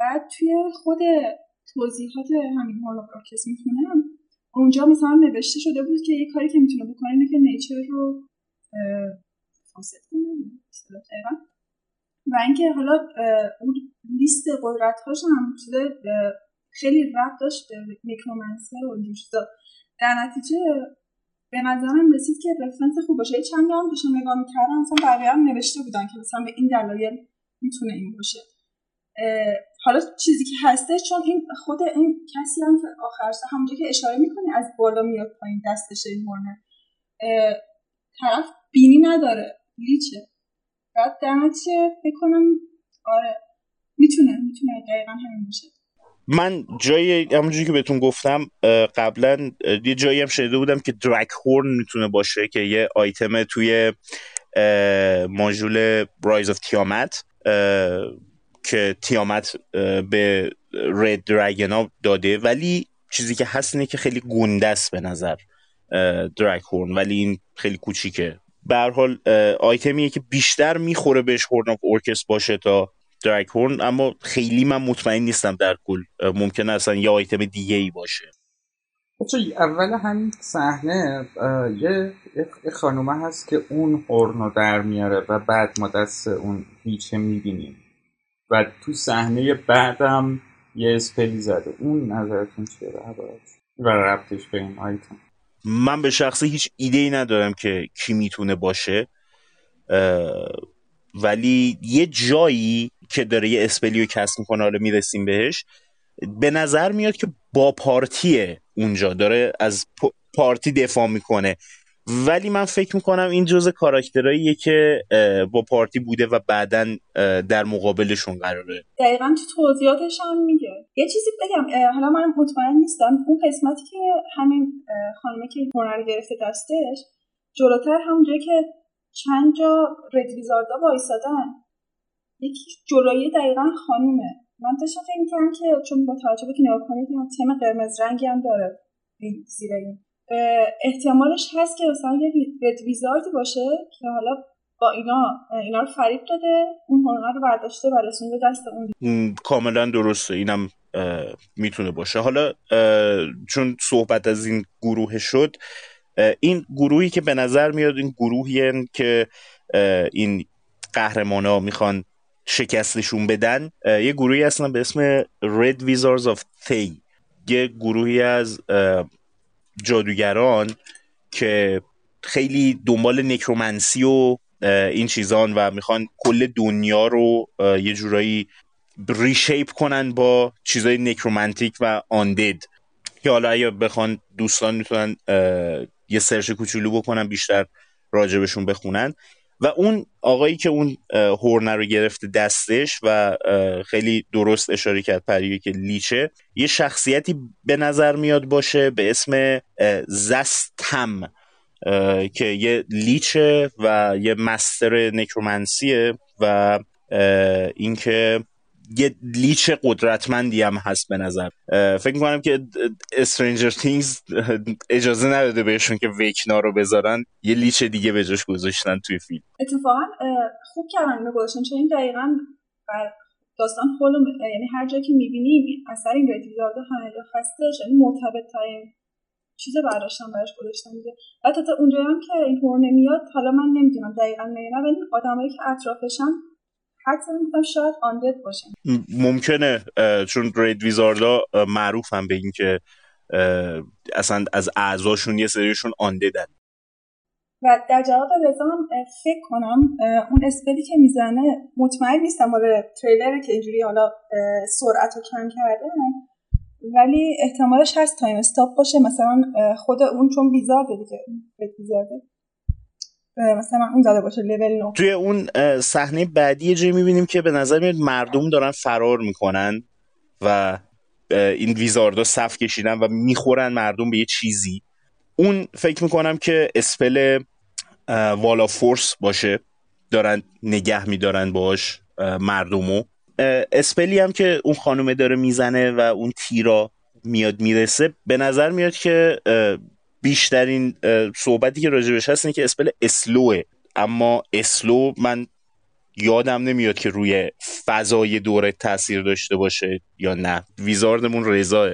[SPEAKER 4] بعد توی خود توضیحات همین هارلوک ارکس می‌خونم اونجا مثلا نوشته شده بود که یه کاری که می‌تونه بکنه اینه که نیچر رو فاسد کنه و اینکه حالا اون لیست قدرت هاش هم خیلی ربط داشت به میکرومنسر و چیزا. در نتیجه به نظرم رسید که رفرنس خوب باشه. چند هم داشتم نگاه می‌کردم مثلا بقیه هم نوشته بودن که مثلا به این دلایل می‌تونه این باشه. حالا چیزی که هسته چون این خود این کسی هم که آخر همونجا که اشاره می‌کنه از بالا میاد پایین دستش میمونه طرف بینی نداره لیچه. بعد در بکنم آره. می‌تونه می‌تونه دقیقا همین باشه.
[SPEAKER 1] من جایی همونجوری که بهتون گفتم قبلا یه جایی هم شنیده بودم که درک هورن می‌تونه باشه که یه آیتم توی module Rise of Tiamat که Tiamat به red dragon ا داده. ولی چیزی که هست اینه که خیلی گنده به نظر Draakhorn ولی این خیلی کوچیکه. به حال آیتمیه که بیشتر می‌خوره بهش Horn of Orcus باشه تا Draakhorn اما خیلی من مطمئن نیستم در کل. ممکنه اصلا یه آیتم دیگه ای باشه
[SPEAKER 3] اول همین صحنه یه خانومه هست که اون horn رو در میاره و بعد ما دست اون witch ه می‌بینیم. و تو صحنه بعدم یه spell ی زده. اون نظرتون چیه؟ و ربطش به این آیتم
[SPEAKER 1] من به شخصی هیچ ایده ای ندارم که کی می‌تونه باشه. ولی یه جایی که داره یه spell یو cast می‌کنه حالا می‌رسیم بهش به نظر میاد که با پارتیه اونجا. داره از پارتی دفاع می‌کنه. ولی من فکر می‌کنم این جزء کاراکترهاییه که با پارتی بوده و بعدا در مقابلشون قراره.
[SPEAKER 4] دقیقا تو توضیحاتش هم میگه. یه چیزی بگم حالا من مطمئن نیستم. اون قسمتی که همین خانمه که کورنر گرفته دستش جلوتر همونجایی که چند جا ردویزاردا وایسادن یکی جلوی دقیقا خانومه. من داشتم فکر می‌کنم که چون با توجه که نگاه کنید تم قرمز رنگی هم داره. زیر این. احتمالش هست که مثلا یه رد ویزاردی باشه که حالا با اینا اینا رو فریب داده اون هورنا رو برداشته و رسونده دست اون
[SPEAKER 1] کاملا درسته. اینم می‌تونه باشه. حالا چون صحبت از این گروه شد این گروهی که به نظر میاد این گروهی که این قهرمان ها می‌خوان شکستشون بدن یه گروهی هستن به اسم Red Wizards of Thay. یه گروهی از جادوگران که خیلی دنبال نکرومنسی و این چیزان و می‌خوان کل دنیا رو یه جورایی ریشیپ کنن با چیزای نکرومنتیک و آندید. که حالا اگه بخوان دوستان می‌تونن یه سرچ کوچولو بکنن بیشتر راجبشون بخونن. و اون آقایی که اون هورنه رو گرفته دستش و خیلی درست اشاره کرد پریوی که لیچه یه شخصیتی به نظر میاد باشه به اسم زستم که یه لیچه و یه مستر نکرومنسیه و اینکه یه لیچ قدرتمندی هم هست به نظر. فکر می‌کنم که Stranger Things اجازه نداده بهشون که ویکنا رو بذارن یه لیچ دیگه به جاش گذاشتن توی فیلم.
[SPEAKER 4] اتفاقا خوب کردن اینو گذاشتن چون این دقیقا بر داستان خودم یعنی هر جایی که می‌بینیم اثر این ردیزارده همه هسته یعنی مرتبط ترین چیز برداشتن براش گذاشتن دیگه. و تا اونجایی هم که این نمیاد حالا من نمی‌دونم دقیقا نه ولی آدمایی که اطرافشن حتی می‌تونم شاید undead باشن
[SPEAKER 1] ممکنه چون Red Wizard ا معروفن به اینکه اصلا از اعضاشون یه سریشون آنددن
[SPEAKER 4] و در جواب رضا هم فکر کنم اون spell ی که می‌زنه مطمئن نیستم مال تریلر که اینجوری حالا سرعت رو کم کرده ولی احتمالش هست Time Stop باشه. مثلا خود اون چون wizard ه دیگه مثلا اون زده باشه لول 9
[SPEAKER 1] توی اون صحنه بعدی جایی می‌بینیم که به نظر میاد مردم دارن فرار می‌کنن و این ویزاردا صف کشیدن و می‌خورن مردم به یه چیزی. اون فکر می‌کنم که اسپل والا فورس باشه. دارن نگه میدارن باش مردمو. اسپلی هم که اون خانومه داره می‌زنه و اون تیرا میاد می‌رسه به نظر میاد که بیشترین صحبتی که راجبش هست اینه که spell Slow ه. اما Slow من یادم نمیاد که روی فضای دوره تاثیر داشته باشه یا نه. wizard مون رضاه.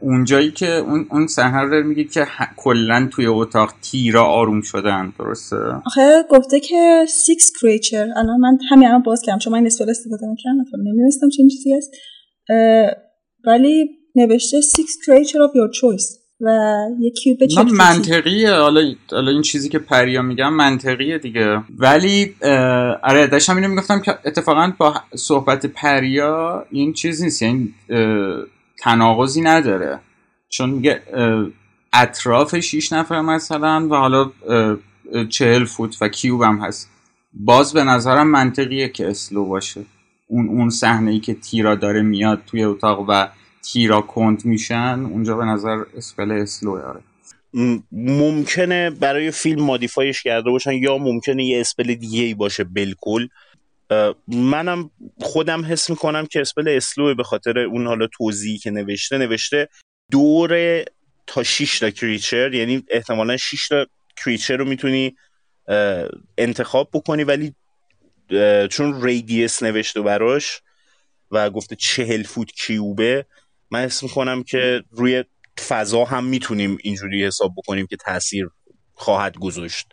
[SPEAKER 3] اونجایی که اون اون رو میگید که کلا توی اتاق تیرا آروم شدن درسته؟
[SPEAKER 4] آخه گفته که six creature الان من همین الان باز کردم. چون من spell استفاده نکردم نمی‌دونستم چه چیزی هست. ولی نوشته six creature of your choice. و یه cube
[SPEAKER 3] منطقیه. حالا حالا این چیزی که پریا میگم منطقیه دیگه. ولی آره داشتم اینو می‌گفتم که اتفاقا با صحبت پریا این چیز نیست. یعنی تناقضی نداره. چون میگه اطراف شیش نفر مثلا و حالا چهل فوت و cube هم هست. باز به نظرم منطقیه که Slow باشه. اون اون صحنه ای که تیرا داره میاد توی اتاق و تیرا کند میشن اونجا به نظر spell Slow آره.
[SPEAKER 1] ممکنه برای فیلم modify ش کرده باشن یا ممکنه یه spell دیگه ای باشه به کل. منم خودم حس می‌کنم که spell Slow ه به خاطر اون حالا توضیحی که نوشته نوشته دور تا 6 تا creature یعنی احتمالا 6 تا creature رو می‌تونی انتخاب بکنی ولی چون ریدیس نوشته براش و گفته چهل فوت کیوبه من حس می‌کنم که روی فضا هم می‌تونیم اینجوری حساب بکنیم که تاثیر خواهد گذاشت.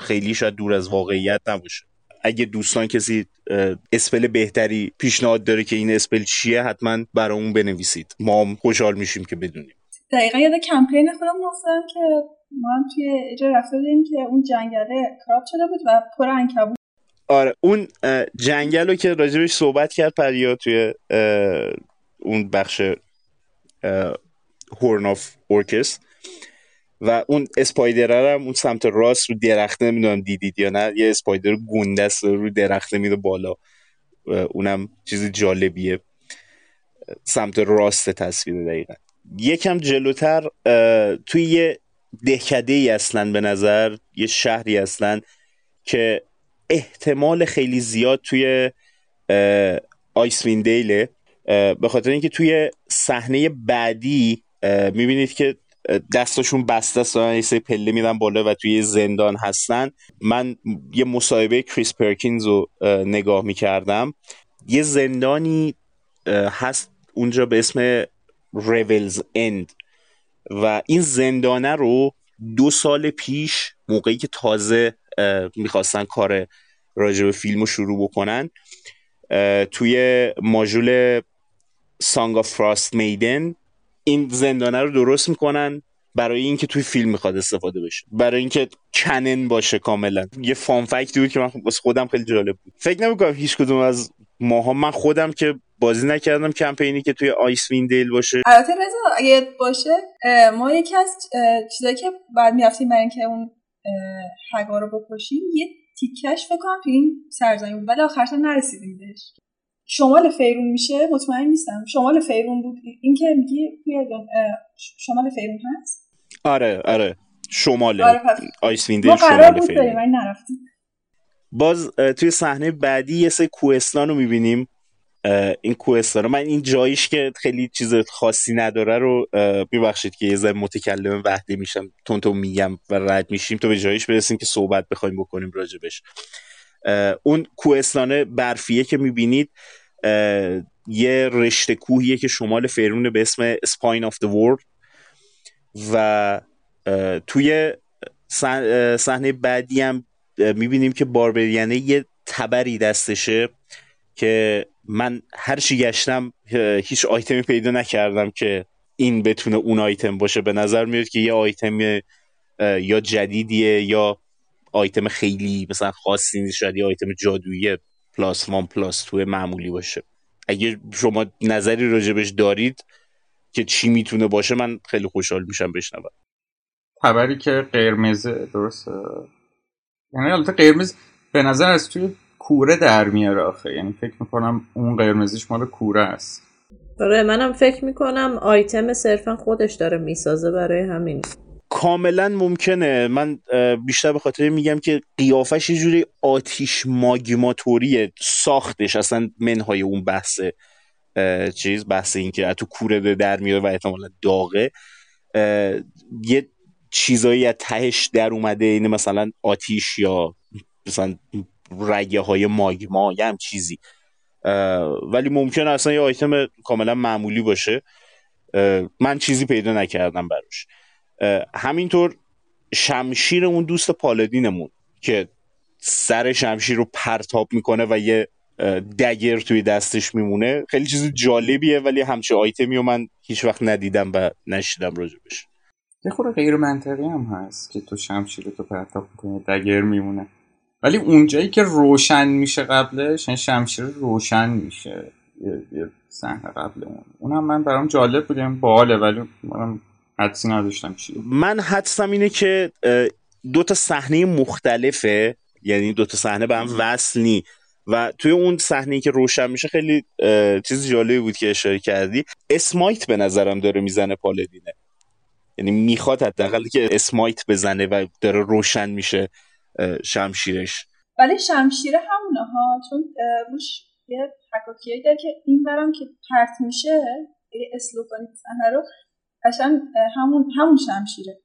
[SPEAKER 1] خیلی شاید دور از واقعیت نباشه. اگه دوستان کسی اسپل بهتری پیشنهاد داره که این اسپل چیه حتما برامون بنویسید. ما هم خوشحال میشیم که بدونیم.
[SPEAKER 4] دقیقا یاد کمپین خودم افتادم که ما هم توی اجا رفته که اون جنگله corrupt شده بود و پر عنکبوت
[SPEAKER 1] آره اون جنگل رو که راجبش صحبت کرد پریا توی اون بخش Horn of Orcus و اون spider هم اون سمت راست رو درخته نمی‌دونم دیدید یا نه یه spider گونده است رو درخته میده بالا. اونم چیز جالبیه. سمت راست تصویر دقیقا. یکم جلوتر توی یه دهکده ای اصلا به نظر یه شهری اصلا که احتمال خیلی زیاد توی آیس ویندیله. به خاطر اینکه توی صحنه بعدی می‌بینید که دستاشون بسته است یه پله میرن بالا و توی زندان هستن. من یه مصاحبه کریس پرکینز رو نگاه می‌کردم. یه زندانی هست اونجا به اسم ریولز اند و این زندانه رو دو سال پیش موقعی که تازه می‌خواستن کار راجع به فیلم رو شروع بکنن توی ماژول سانگ فراست میدن این زندانه رو درست می‌کنن برای اینکه توی فیلم می‌خواد استفاده بشه. برای اینکه کنن باشه کاملا. یه فان فکتی بود که من خودم خیلی جالب بود. فکر نمی‌کنم هیچ کدوم از ماها من خودم که بازی نکردم کمپینی که توی آیس دیل باشه.
[SPEAKER 4] البته رضا اگه باشه ما یکی از چیزایی که بعد می‌رفتیم برای اینکه اون حگا رو بکشیم یه تیکش فکر کنم تو این سرزمین بود ولی آخرش نرسیدیم بهش. شمال فیرون میشه مطمئن نیستم. شمال فیرون بود. این که میگی شمال فیرون هست؟
[SPEAKER 1] آره آره. شمال
[SPEAKER 4] آره
[SPEAKER 1] شمال فیرون
[SPEAKER 4] نرفتیم.
[SPEAKER 1] باز توی صحنه بعدی یه سه کوهستان رو می‌بینیم. این کوهستان رو. من این جاییش که خیلی چیز خاصی نداره رو ببخشید که یه ذره متکلم وحده میشم. تون تو میگم و رد میشیم. تو به جاییش برسیم که صحبت بخوایم بکنیم راجبش. اون کوهستان برفیه که می‌بینید یه رشته کوهیه که شمال فرون به اسم سپاین آف the World و توی صحنه بعدی هم می‌بینیم که barbarian ه یه تبری دستشه که من هر چی گشتم هیچ آیتمی پیدا نکردم که این بتونه اون آیتم باشه. به نظر میاد که یه آیتم یا جدیدیه یا آیتم خیلی مثلا خاصی نیست شاید یه آیتم جادویی plus one plus two معمولی باشه. اگه شما نظری راجبش دارید که چی می‌تونه باشه من خیلی خوشحال میشم بشنوم.
[SPEAKER 3] خبری که قرمزه درسته. یعنی البته قرمز به نظر از توی کوره در میاره آخه. یعنی فکر می‌کنم اون قرمزیش مال کوره است.
[SPEAKER 2] آره منم فکر می‌کنم آیتم صرفا خودش داره می‌سازه برای همین.
[SPEAKER 1] کاملا ممکنه. من بیشتر به خاطر میگم که قیافش یه جوری آتیش ماگماتوریه ساختش. اصلا منهای اون بحث چیز بحث این که تو کوره در میاره و احتمالا داغه. یه چیزایی از تهش در اومده. این مثلا آتیش یا مثلا رگه های ماگما یا هم چیزی. ولی ممکن اصلا یه آیتم کاملا معمولی باشه. من چیزی پیدا نکردم براش. همینطور شمشیر اون دوست پالادینمون که سر شمشیر رو پرتاب می‌کنه و یه دگر توی دستش میمونه خیلی چیز جالبیه ولی همچه آیتمی رو من هیچ وقت ندیدم و نشیدم راجبش
[SPEAKER 3] یه خورده غیر منطقی هم هست که تو شمشیر تو پرتاب می‌کنه دگر میمونه. ولی اونجایی که روشن میشه قبلش یعنی شمشیر روشن میشه یه, صحنه قبل اون اونم من برام جالب بودیم یعنی باله ولی منم حدسی نداشتم چیه
[SPEAKER 1] من حدسم اینه که دو تا صحنه مختلفه. یعنی دو تا صحنه به هم وصل نی و توی اون صحنه که روشن میشه خیلی چیز جالبی بود که اشاره کردی. اسمایت به نظرم داره می‌زنه پالدینه. یعنی می‌خواد حداقل که اسمایت بزنه و داره روشن میشه شمشیرش.
[SPEAKER 4] ولی شمشیر همونه ها چون روش یه حکاکیه داره که این برم که پرت میشه یه اسلو کنید صحنه رو قشنگ همون همون شمشیره.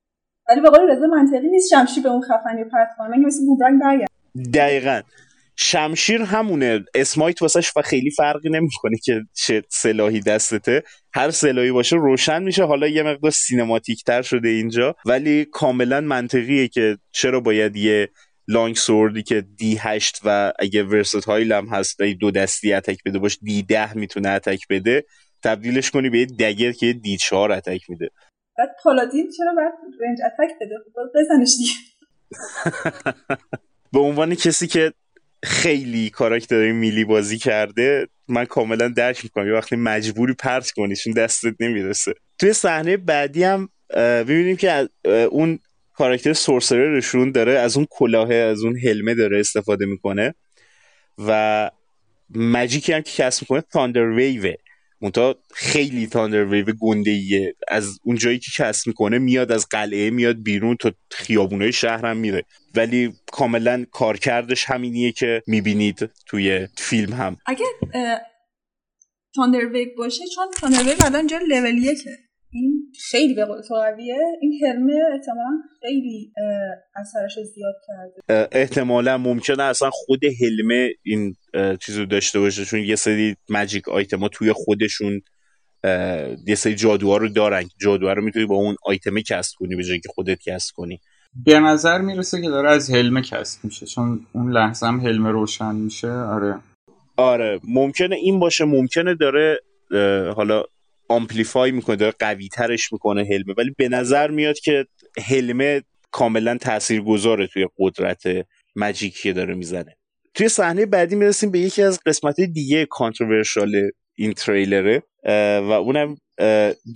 [SPEAKER 4] ولی به قول رضا منطقی نیست شمشیر به اون خفنی پرت کنه. مگه مثل بومرنگ برگرد.
[SPEAKER 1] دقیقا. شمشیر همونه. اسمایت واسش و خیلی فرقی نمی‌کنه که چه سلاحی دستته. هر سلاحی باشه روشن میشه. حالا یه مقدار سینماتیک تر شده اینجا. ولی کاملا منطقیه که چرا باید یه لانگ سوردی که دی هشت و اگه ورستایل هم هست دو دستی اتک بده باش دی ده می‌تونه اتک بده. تبدیلش کنی به یه دگر که دی چهار اتک میده.
[SPEAKER 4] بعد پالادین چرا باید رنج اتک بده؟ خب بزنش دیگه.
[SPEAKER 1] به عنوان کسی که خیلی کاراکتر میلی بازی کرده من کاملا درک می‌کنم. یه وقتی مجبوری پرت کنی چون دستت نمی‌رسه. توی صحنه بعدی هم ببینیم که اون کاراکتر سورسررشون داره از اون کلاه از اون هلمه داره استفاده می‌کنه و مجیکی هم که کسب می‌کنه تاندر ویوه منتها خیلی تاندر ویو گنده ایه از اون جایی که کسب می‌کنه میاد از قلعه میاد بیرون تا خیابونای شهرم میره. ولی کاملا کارکردش همینیه که می‌بینید توی فیلم هم.
[SPEAKER 4] اگه تاندر ویو باشه چون تاندر ویو الان جا لول یکه. خیلی به قول تو قویه. این هرمه احتمالا خیلی اثرش زیاد کرده.
[SPEAKER 1] احتمالا ممکنه اصلا خود هلمه این چیزو داشته باشه چون یه سری مجیک آیتما توی خودشون یه سری جادوها رو دارن. جادوها رو می‌تونی با اون آیتمه کسب کنی به جایی که خودت کسب کنی.
[SPEAKER 3] به نظر می‌رسه که داره از هلمه کسب میشه چون اون لحظه هم هلمه روشن میشه. آره.
[SPEAKER 1] آره ممکنه این باشه. ممکنه داره حالا آمپلیفای می‌کنه داره قوی ترش می‌کنه هلمه. ولی به نظر میاد که هلمه کاملا تاثیرگذاره توی قدرت مجیکی داره می‌زنه. توی صحنه بعدی می‌رسیم به یکی از قسمت دیگه کانتروورشال این تریلره و اونم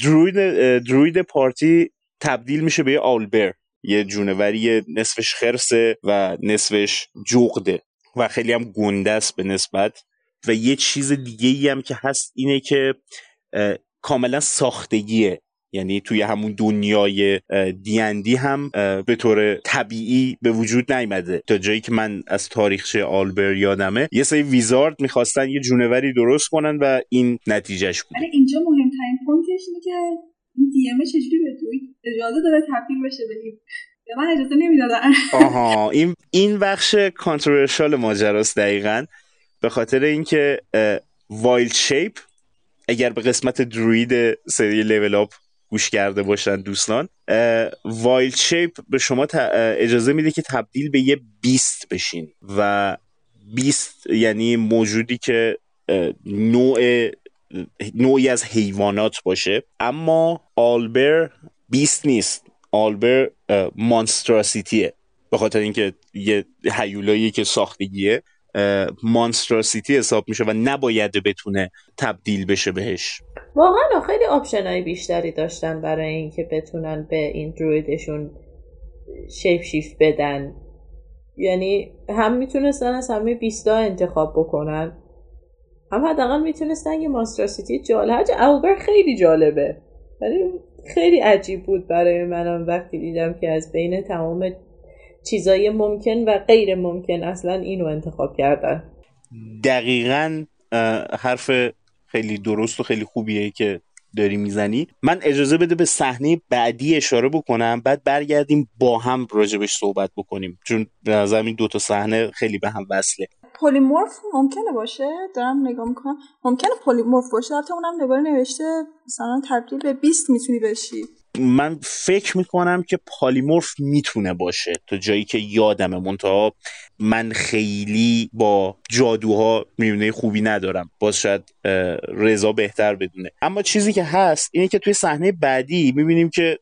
[SPEAKER 1] دروید, دروید پارتی تبدیل میشه به یه آلبر یه جونوری نصفش خرسه و نصفش جغده. و خیلی هم گنده است به نسبت. و یه چیز دیگه ای هم که هست اینه که کاملا ساختگیه. یعنی توی همون دنیای دیندی هم به طور طبیعی به وجود نیامده. تا جایی که من از تاریخچه owlbear یادمه یه سری wizard می‌خواستن یه جونوری درست کنن و این نتیجهش بود.
[SPEAKER 4] اینجا مهمترین point ش اینه که این DM چجوری به اجازه داره تبدیل بشه به به من اجازه نمی‌دادن.
[SPEAKER 1] آها این این بخش controversial ماجراست دقیقا. به خاطر اینکه Wild Shape اگر به قسمت druid سری level up گوش کرده باشن دوستان Wild Shape به شما اجازه میده که تبدیل به یه beast بشین و beast یعنی موجودی که نوع نوعی از حیوانات باشه. اما owlbear beast نیست. owlbear monstrosity ه به خاطر اینکه یه حیولایی که ساختگیه. مانستراسیتی حساب میشه و نباید بتونه تبدیل بشه بهش.
[SPEAKER 2] واقعا خیلی آپشن بیشتری داشتن برای اینکه بتونن به این درویدشون شیپ شیف بدن. یعنی هم می‌تونستن از همه بیستا انتخاب بکنن هم حداقل می‌تونستن یه مانستراسیتی جالب اوبر خیلی جالبه. ولی خیلی عجیب بود برای منم وقتی دیدم که از بین تمام چیزای ممکن و غیر ممکن اصلا اینو انتخاب کردن.
[SPEAKER 1] دقیقا حرف خیلی درست و خیلی خوبیه که داری می‌زنی. من اجازه بده به صحنه بعدی اشاره بکنم بعد برگردیم با هم راجبش صحبت بکنیم. چون به نظر این دوتا صحنه خیلی به هم وصله.
[SPEAKER 4] پلیمورف ممکنه باشه؟ دارم نگاه می‌کنم. ممکنه پلیمورف باشه؟ البته اونم نگاه نوشته مثلا تبدیل به 20 می‌تونی بشی.
[SPEAKER 1] من فکر می‌کنم که پالیمورف می‌تونه باشه تا جایی که یادمه منتها من خیلی با جادوها میونه خوبی ندارم. باز شاید رضا بهتر بدونه. اما چیزی که هست اینه که توی صحنه بعدی می‌بینیم که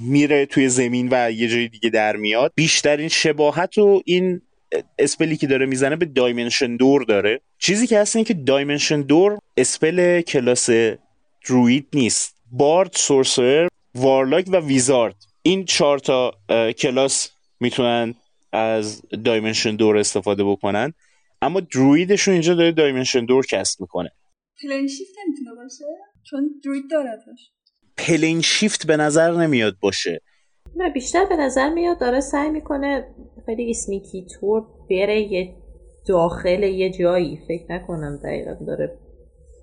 [SPEAKER 1] میره توی زمین و یه جای دیگه در میاد. بیشترین شباهت و این spell ی که داره می‌زنه به Dimension Door داره. چیزی که هست اینه که Dimension Door spell کلاس druid نیست. bard sorcerer warlock و wizard. این چهار تا کلاس می‌تونن از Dimension Door استفاده بکنن. اما druid شون اینجا داره Dimension Door cast می‌کنه.
[SPEAKER 4] Plane Shift نمی‌تونه باشه؟ چون druid دارتش
[SPEAKER 1] Plane Shift به نظر نمیاد باشه.
[SPEAKER 2] نه بیشتر به نظر میاد داره سعی می‌کنه خیلی اسنیکی تور بره یه داخل یه جایی. فکر نکنم دقیقا داره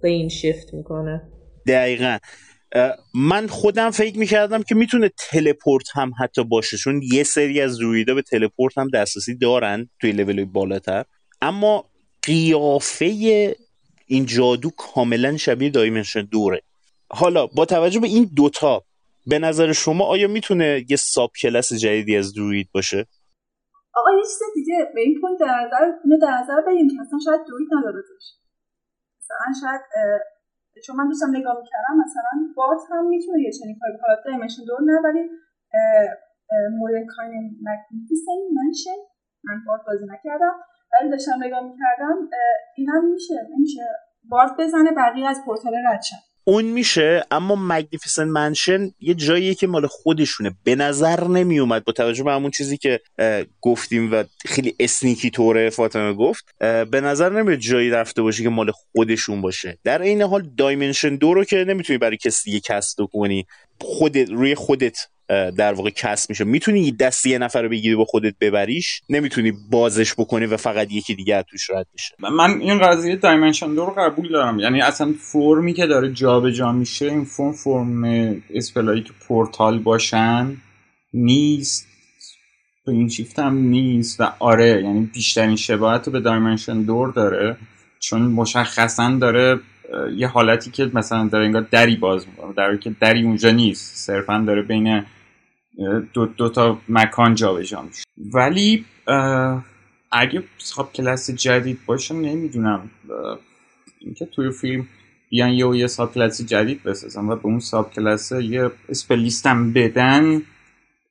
[SPEAKER 2] پلین شیفت می‌کنه.
[SPEAKER 1] دقیقا. من خودم فکر می‌کردم که می‌تونه تلپورت هم حتی باشه چون یه سری از رویدا به تلپورت هم دسترسی دارن توی لول بالاتر. اما قیافه این جادو کاملا شبیه دایمنشن دوره. حالا با توجه به این دوتا به نظر شما آیا می‌تونه یه subclass جدیدی از druid باشه؟
[SPEAKER 4] آقا یه چیز دیگه به این point در نظر در نظر بگیم که اصلا شاید druid نداره مثلا شاید چون من دوستم نگاه می‌کردم مثلا bard هم می‌تونه یه چنین کاری کنه. Dimension Door نه ولی Mordenkainen's Magnificent Mansion من bard بازی نکردم. ولی داشتم نگاه می‌کردم اینم میشه. میشه بات بزنه بقیه از پورتال رد
[SPEAKER 1] اون میشه اما مگنیفیسن منشن یه جاییه که مال خودشونه. به نظر نمی اومد با توجه به همون چیزی که گفتیم و خیلی اسنیکی طوره فاطمه گفت به نظر نمیاد جایی رفته باشه که مال خودشون باشه. در این حال دایمنشن دو رو که نمی‌تونی برای کسی دیگه کسب کنی خودت روی خودت در واقع کسب میشه. می‌تونی دستی یه نفر رو بگیری با خودت ببریش نمی‌تونی بازش بکنی و فقط یکی دیگه توش رد بشه.
[SPEAKER 3] من این قضیه دایمنشن دو رو قبول دارم. یعنی اصلا فرمی که داره جابجا جا میشه این فرم فرم اسپلایی که پورتال باشن نیست. این شیفت هم نیست. و آره یعنی بیشترین شباهت رو به دایمنشن دور داره چون مشخصا داره یه حالتی که مثلا داره انگار دری باز می‌کنه در که دری اونجا نیست. صرفا داره بین دو, دو تا مکان جابجا میشه. ولی اگه ساب کلاس جدید باشه نمی‌دونم. اینکه توی فیلم بیان یه یه ساب کلاس جدید بسازن و به اون ساب کلاس یه اسپلیستم بدن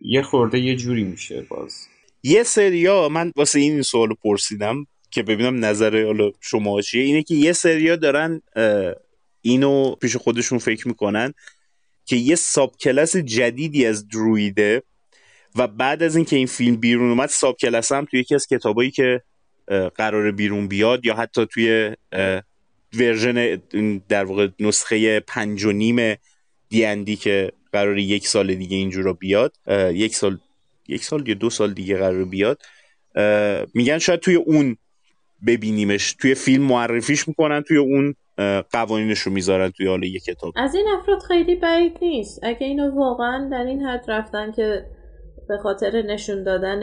[SPEAKER 3] یه خورده یه جوری میشه باز.
[SPEAKER 1] یه سریا من واسه این سوالو پرسیدم که ببینم نظر شما چیه. اینه که یه سریا دارن اینو پیش خودشون فکر می‌کنن. که یه ساب کلاس جدیدی از درویده و بعد از اینکه این فیلم بیرون اومد ساب کلاس هم توی یکی از کتابایی که قرار بیرون بیاد یا حتی توی ورژن در واقع نسخه پنج و نیم دیندی که قرار یک سال دیگه اینجورا بیاد یک سال یک سال یا دو سال دیگه قرار بیاد میگن شاید توی اون ببینیمش. توی فیلم معرفیش می‌کنن توی اون قوانینش رو می‌ذارن توی حال یک کتاب.
[SPEAKER 2] از این افراد خیلی بعید نیست. اگه اینو واقعا در این حد رفتن که به خاطر نشون دادن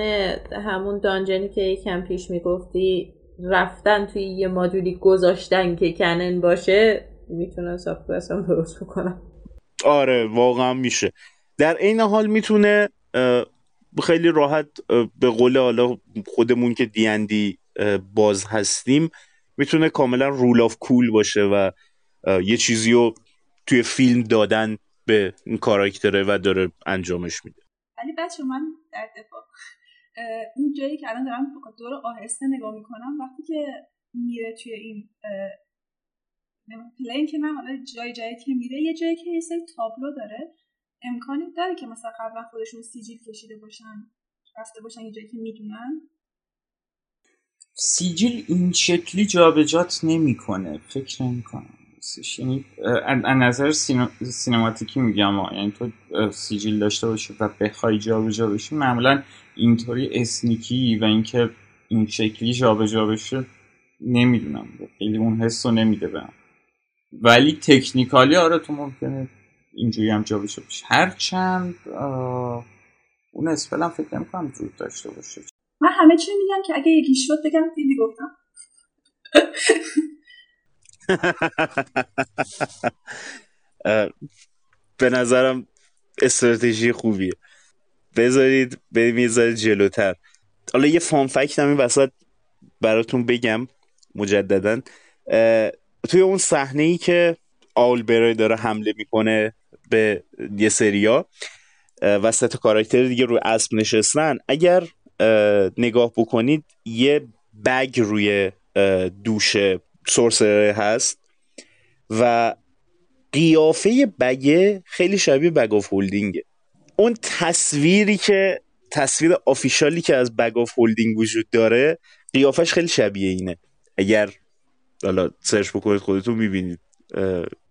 [SPEAKER 2] همون دانجنی که یکم پیش می‌گفتی رفتن توی یه مادولی گذاشتن که کنن باشه می‌تونن سافت هم درست بکنن.
[SPEAKER 1] آره واقعا میشه. در این حال می‌تونه خیلی راحت به قول حالا خودمون که دیندی باز هستیم می‌تونه کاملا رول آف کول باشه و یه چیزی رو توی فیلم دادن به این کاراکتره و داره انجامش میده.
[SPEAKER 4] ولی بچه من در دفاع اون جایی که الان دارم دور آهسته نگاه می‌کنم وقتی که میره توی این پلین که نه حالا جای جایی که میره یه جایی که یه سری تابلو داره امکانی داره که مثلا قبلا خودشون سیجیل کشیده باشن رفته باشن یه جایی که می‌دونن.
[SPEAKER 3] سیجیل این شکلی جابجات نمی‌کنه. فکر نمی‌کنم. یعنی از نظر سینماتیکی میگم یعنی تو سیجیل داشته باشی و بخوای جابجا بشی معمولا اینطوری اسنیکی و اینکه این شکلی جابجا بشه نمی‌دونم. خیلی اون حس رو نمیده بهم ولی تکنیکالی آره تو ممکنه اینجوری هم جابجا بشه هرچند اون اسپل هم فکر نمی‌کنم وجود داشته باشه.
[SPEAKER 4] همه چی میگم که اگه یکی شد بگم دیدی گفتم.
[SPEAKER 1] به نظرم استراتژی خوبیه. بذارید بریم جلوتر. حالا یه فان فکت هم این وسط براتون بگم مجددا. توی اون صحنه ای که آول برای داره حمله می‌کنه به یه سریا وسط کاراکتر دیگه روی اسب نشستن اگر نگاه بکنید یه bag روی دوش sorcerer هست و قیافه bag ه خیلی شبیه Bag of Holding ه. اون تصویری که تصویر official ی که از Bag of Holding وجود داره قیافش خیلی شبیه اینه. اگر حالا search بکنید خودتون می‌بینید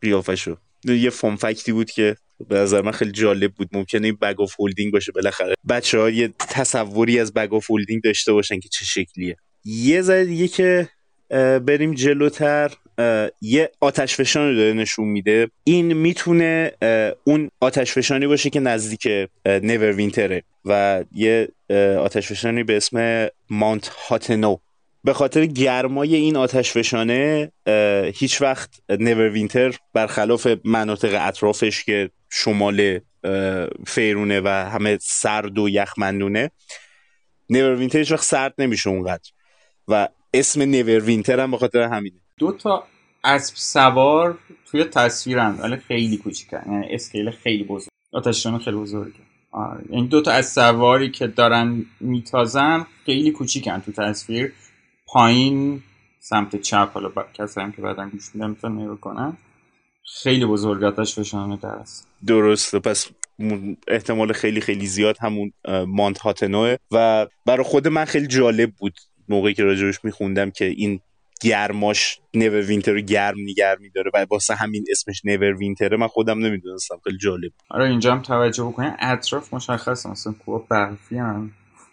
[SPEAKER 1] قیافشو. یه fact ی بود که به نظر من خیلی جالب بود. ممکنه این Bag of Holding باشه. بالاخره بچه ها یه تصوری از Bag of Holding داشته باشن که چه شکلیه. یه ذره دیگه که بریم جلوتر. یه آتش فشانی داره نشون میده. این می‌تونه اون آتش فشانی باشه که نزدیک نیور وینتره و یه آتش فشانی به اسم مانت هاتنو به خاطر گرمای این آتش فشانه هیچ وقت نیور وینتر برخلاف مناطق اطرافش که شمال فیرونه و همه سرد و یخمندونه. Neverwinter وقت سرد نمیشه اونقدر. و اسم Neverwinter هم به خاطر همینه.
[SPEAKER 3] دو تا اسب سوار توی تصویرن. ولی خیلی کوچیکن. یعنی scale خیلی بزرگ. آتشفشان خیلی بزرگه. آره. این دو تا اسب سواری که دارن میتازن خیلی کوچیکن تو تصویر. پایین سمت چپ حالا با... هم که بعدا گوش میدن می‌تونن نگاه کنن. خیلی بزرگ آتش فشانه است
[SPEAKER 1] درسته. پس احتمال خیلی خیلی زیاد همون مانت هاتنوه. و برای خود من خیلی جالب بود موقعی که راجبش میخوندم که این گرماش نور وینتر رو گرم نگر میداره و واسه همین اسمش نور وینتره. من خودم نمی‌دونستم. خیلی جالب
[SPEAKER 3] آره اینجا هم توجه بکنین. اطراف مشخص مثلا کوه برفی هم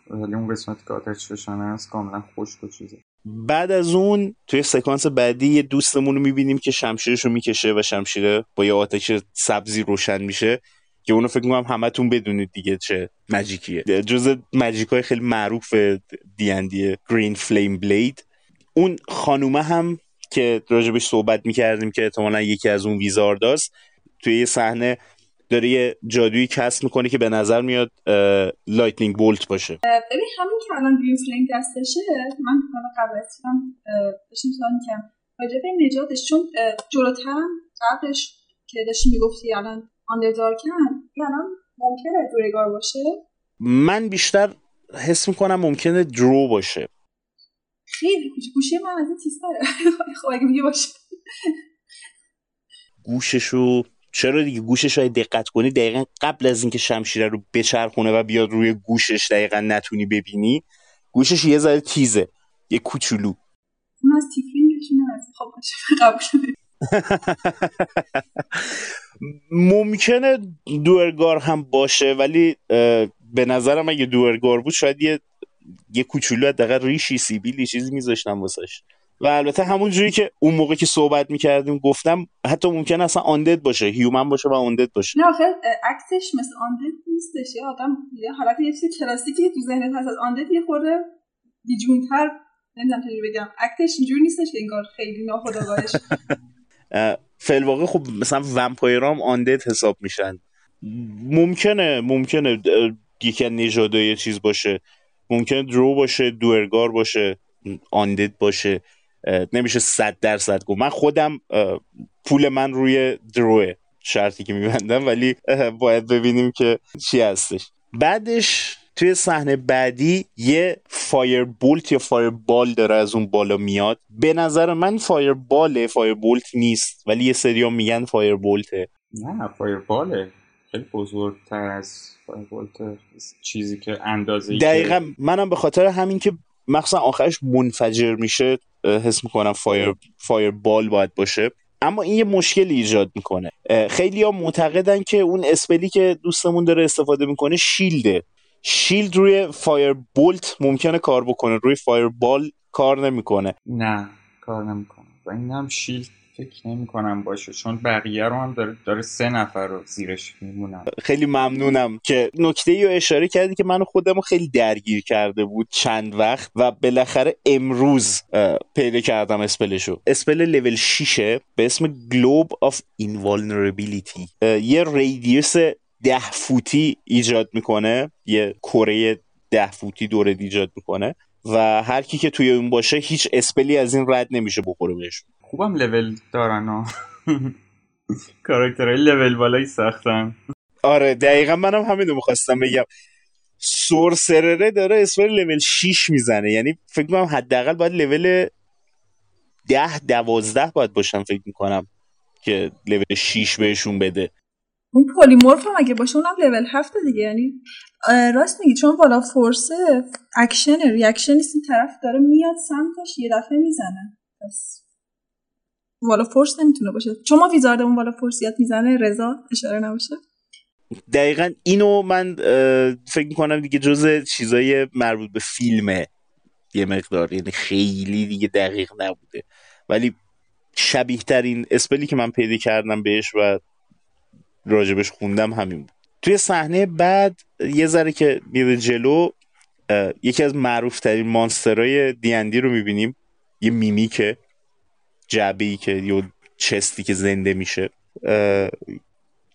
[SPEAKER 3] ولی اون قسمت که آتش فشانه هست کاملا خشک و چیزه.
[SPEAKER 1] بعد از اون توی سکانس بعدی یه دوستمون رو می‌بینیم که شمشیرش رو می‌کشه و شمشیره با یه آتش سبزی روشن میشه که اونو فکر می‌کنم همتون بدونید دیگه چه magic یه. جز magic های خیلی معروف D&D Green-Flame Blade اون خانومه هم که راجبش صحبت می‌کردیم که احتمالا یکی از اون wizard هاست توی یه صحنه داره یه جادویی cast می‌کنه که به نظر میاد Lightning Bolt باشه.
[SPEAKER 4] ببین همین که الان Green-Flame دستشه من حالا قبل از فیلم داشتم سوال می‌کنم راجع به نجاتش چون جلوترم قبلش که داشتی می‌گفتی الان آندردارکن الان ممکنه دورگار باشه؟
[SPEAKER 1] من بیشتر حس می‌کنم ممکنه درو باشه.
[SPEAKER 4] خیلی گوشه من از این تیزتره خب اگه میگه باشه.
[SPEAKER 1] گوششو چرا دیگه گوشش رو دقت کنی دقیقا قبل از اینکه شمشیره رو بچرخونه و بیاد روی گوشش دقیقا نتونی ببینی گوشش یه ذره تیزه یه کوچولو.
[SPEAKER 4] اون از خب
[SPEAKER 1] ممکنه دورگار هم باشه ولی به نظرم اگه دورگار بود شاید یه یه کوچولو حداقل ریشی سیبیلی چیزی میذاشتم واسش. و البته همون جوری که اون موقع که صحبت می‌کردیم گفتم حتی ممکن اصلا آندد باشه هیومن باشه و آندد باشه.
[SPEAKER 4] نه آخه عکسش مثل آندد نیستش. یه آدم یه حالت یه چیزی کلاسیکی تو ذهنت هست از آندد یه خورده بیجونتر. نمی‌دونم چجوری بگم. عکسش اینجوری نیستش که انگار خیلی ناخودآگاهش.
[SPEAKER 1] فلواقع خب مثلا ومپایرام آندد حساب میشن. ممکنه ممکنه یکی یه چیز باشه. ممکنه درو باشه دورگار باشه آندد باشه. نمیشه صد درصد گفت. من خودم پول من روی دروه شرطی که میبندم ولی باید ببینیم که چی هستش. بعدش توی صحنه بعدی یه Fire Bolt یا Fireball داره از اون بالا میاد. به نظر من Fireball ه Fire Bolt نیست ولی یه سری میگن Fire Bolt ه
[SPEAKER 3] نه Fireball ه خیلی بزرگتر از Fire Bolt چیزی که اندازه
[SPEAKER 1] دقیقا منم به خاطر همین که مخصوصا آخرش منفجر میشه حس می‌کنم fire, Fireball باید باشه. اما این یه مشکلی ایجاد می‌کنه. خیلی ها معتقدن که اون spell ی که دوستمون داره استفاده می‌کنه Shield ه. Shield روی Fire Bolt ممکنه کار بکنه. روی Fireball کار نمی‌کنه.
[SPEAKER 3] نه کار نمی‌کنه. و این هم Shield فکر نمی کنم باشه چون بقیه رو هم داره, داره سه نفر رو زیرش میمونن
[SPEAKER 1] خیلی ممنونم که نکته ای رو اشاره کردی که منو خودم خیلی درگیر کرده بود چند وقت و بالاخره امروز پیدا کردم spell شو. spell level 6 به اسم Globe of Invulnerability یه radius ده فوتی ایجاد می‌کنه یه کره ده فوتی دورت ایجاد می‌کنه و هر کی که توی اون باشه هیچ spell ی از این رد نمیشه بخوره بهش
[SPEAKER 3] خوبم لول دارن ها. کاراکترهای لول بالایی سختن.
[SPEAKER 1] آره دقیقا منم همین رو می‌خواستم بگم. sorcerer ه داره spell level 6 می‌زنه. یعنی فکر می‌کنم حداقل باید لول ده دوازده باید باشم فکر می‌کنم که لول 6 بهشون بده.
[SPEAKER 4] اون پلیمورف هم اگه باشه اونم لول هفته دیگه. یعنی راست میگی چون والا فورسه اکشن ریاکشن این طرف داره میاد سمتش یه دفعه می‌زنه. پس والا فورس نمی‌تونه باشه. چون ما ویزاردمون والا فورسیت می‌زنه رضا اشاره نباشه.
[SPEAKER 1] دقیقا اینو من فکر می‌کنم دیگه جز چیزای مربوط به فیلمه یه مقدار یعنی خیلی دیگه دقیق نبوده. ولی شبیه ترین اسپلی که من پیدا کردم بهش و راجبش خوندم همین بود. توی صحنه بعد یه ذره که میره جلو یکی از معروف ترین مانسترهای دیندی رو می‌بینیم یه میمیکه. جعبه ای که یا چستی که زنده میشه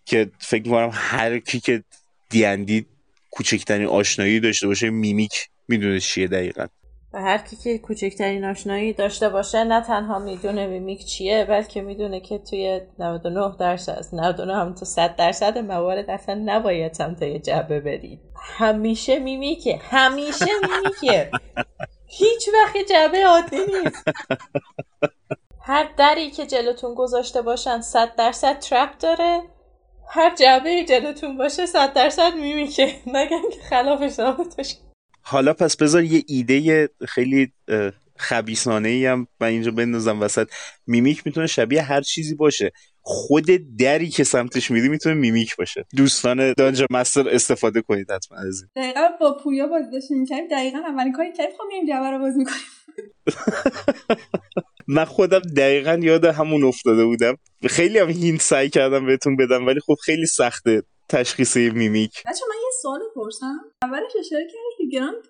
[SPEAKER 1] که فکر می‌کنم هر کی که دیندی کوچکترین آشنایی داشته باشه mimic می‌دونه چیه دقیقا.
[SPEAKER 2] و هر کی که کوچکترین آشنایی داشته باشه نه تنها می‌دونه mimic چیه بلکه می‌دونه که توی 99 درصد 99 هم تو 100 درصد موارد اصلا نباید سمت یه جعبه برید همیشه mimic ه همیشه mimic ه. هیچ وقت جعبه عادی نیست. هر دری که جلوتون گذاشته باشن 100 درصد trap داره. هر جعبه جلوتون باشه 100 درصد mimic ه. مگه که خلافش ثابت بشه
[SPEAKER 1] حالا پس بذار یه ایده خیلی خبیثانه ای هم من اینجا بندازم وسط. mimic می‌تونه شبیه هر چیزی باشه. خود دری که سمتش میری می‌تونه mimic باشه. دوستان Dungeon Master استفاده کنید حتما از این.
[SPEAKER 4] دقیقا با پویا بازی داشتیم می‌کنیم دقیقا اولین کاری که خب میریم جعبه رو بازی می‌کنیم.
[SPEAKER 1] من خودم دقیقا یاد همون افتاده بودم. خیلی هم hint سعی کردم بهتون بدم ولی خب خیلی سخته تشخیص mimic.
[SPEAKER 4] بچه من یه سوال پرسم. اولش اشاره کردی Hugh Grant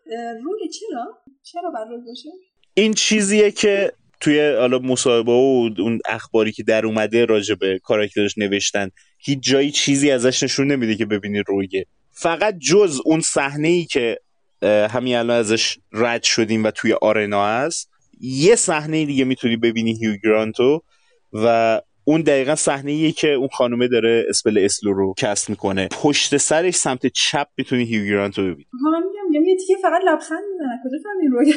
[SPEAKER 4] rogue چرا؟ چرا باید rogue باشه؟
[SPEAKER 1] این چیزیه که توی حالا مصاحبه و اون اخباری که در اومده راجع به کاراکترش نوشتن هیچ جایی چیزی ازش نشون نمیده که ببینی rogue ه. فقط جز اون صحنه ای که همین الان ازش رد شدیم و توی arena هست یه صحنه دیگه می‌تونی ببینی هیو گرانتو و اون دقیقا صحنه ایه که اون خانومه داره spell Slow رو cast می‌کنه. پشت سرش سمت چپ می‌تونی هیو گرانتو ببینی.
[SPEAKER 4] من میگم یه تیکه فقط لبخند می‌زنه. کجا فهمیدین روی؟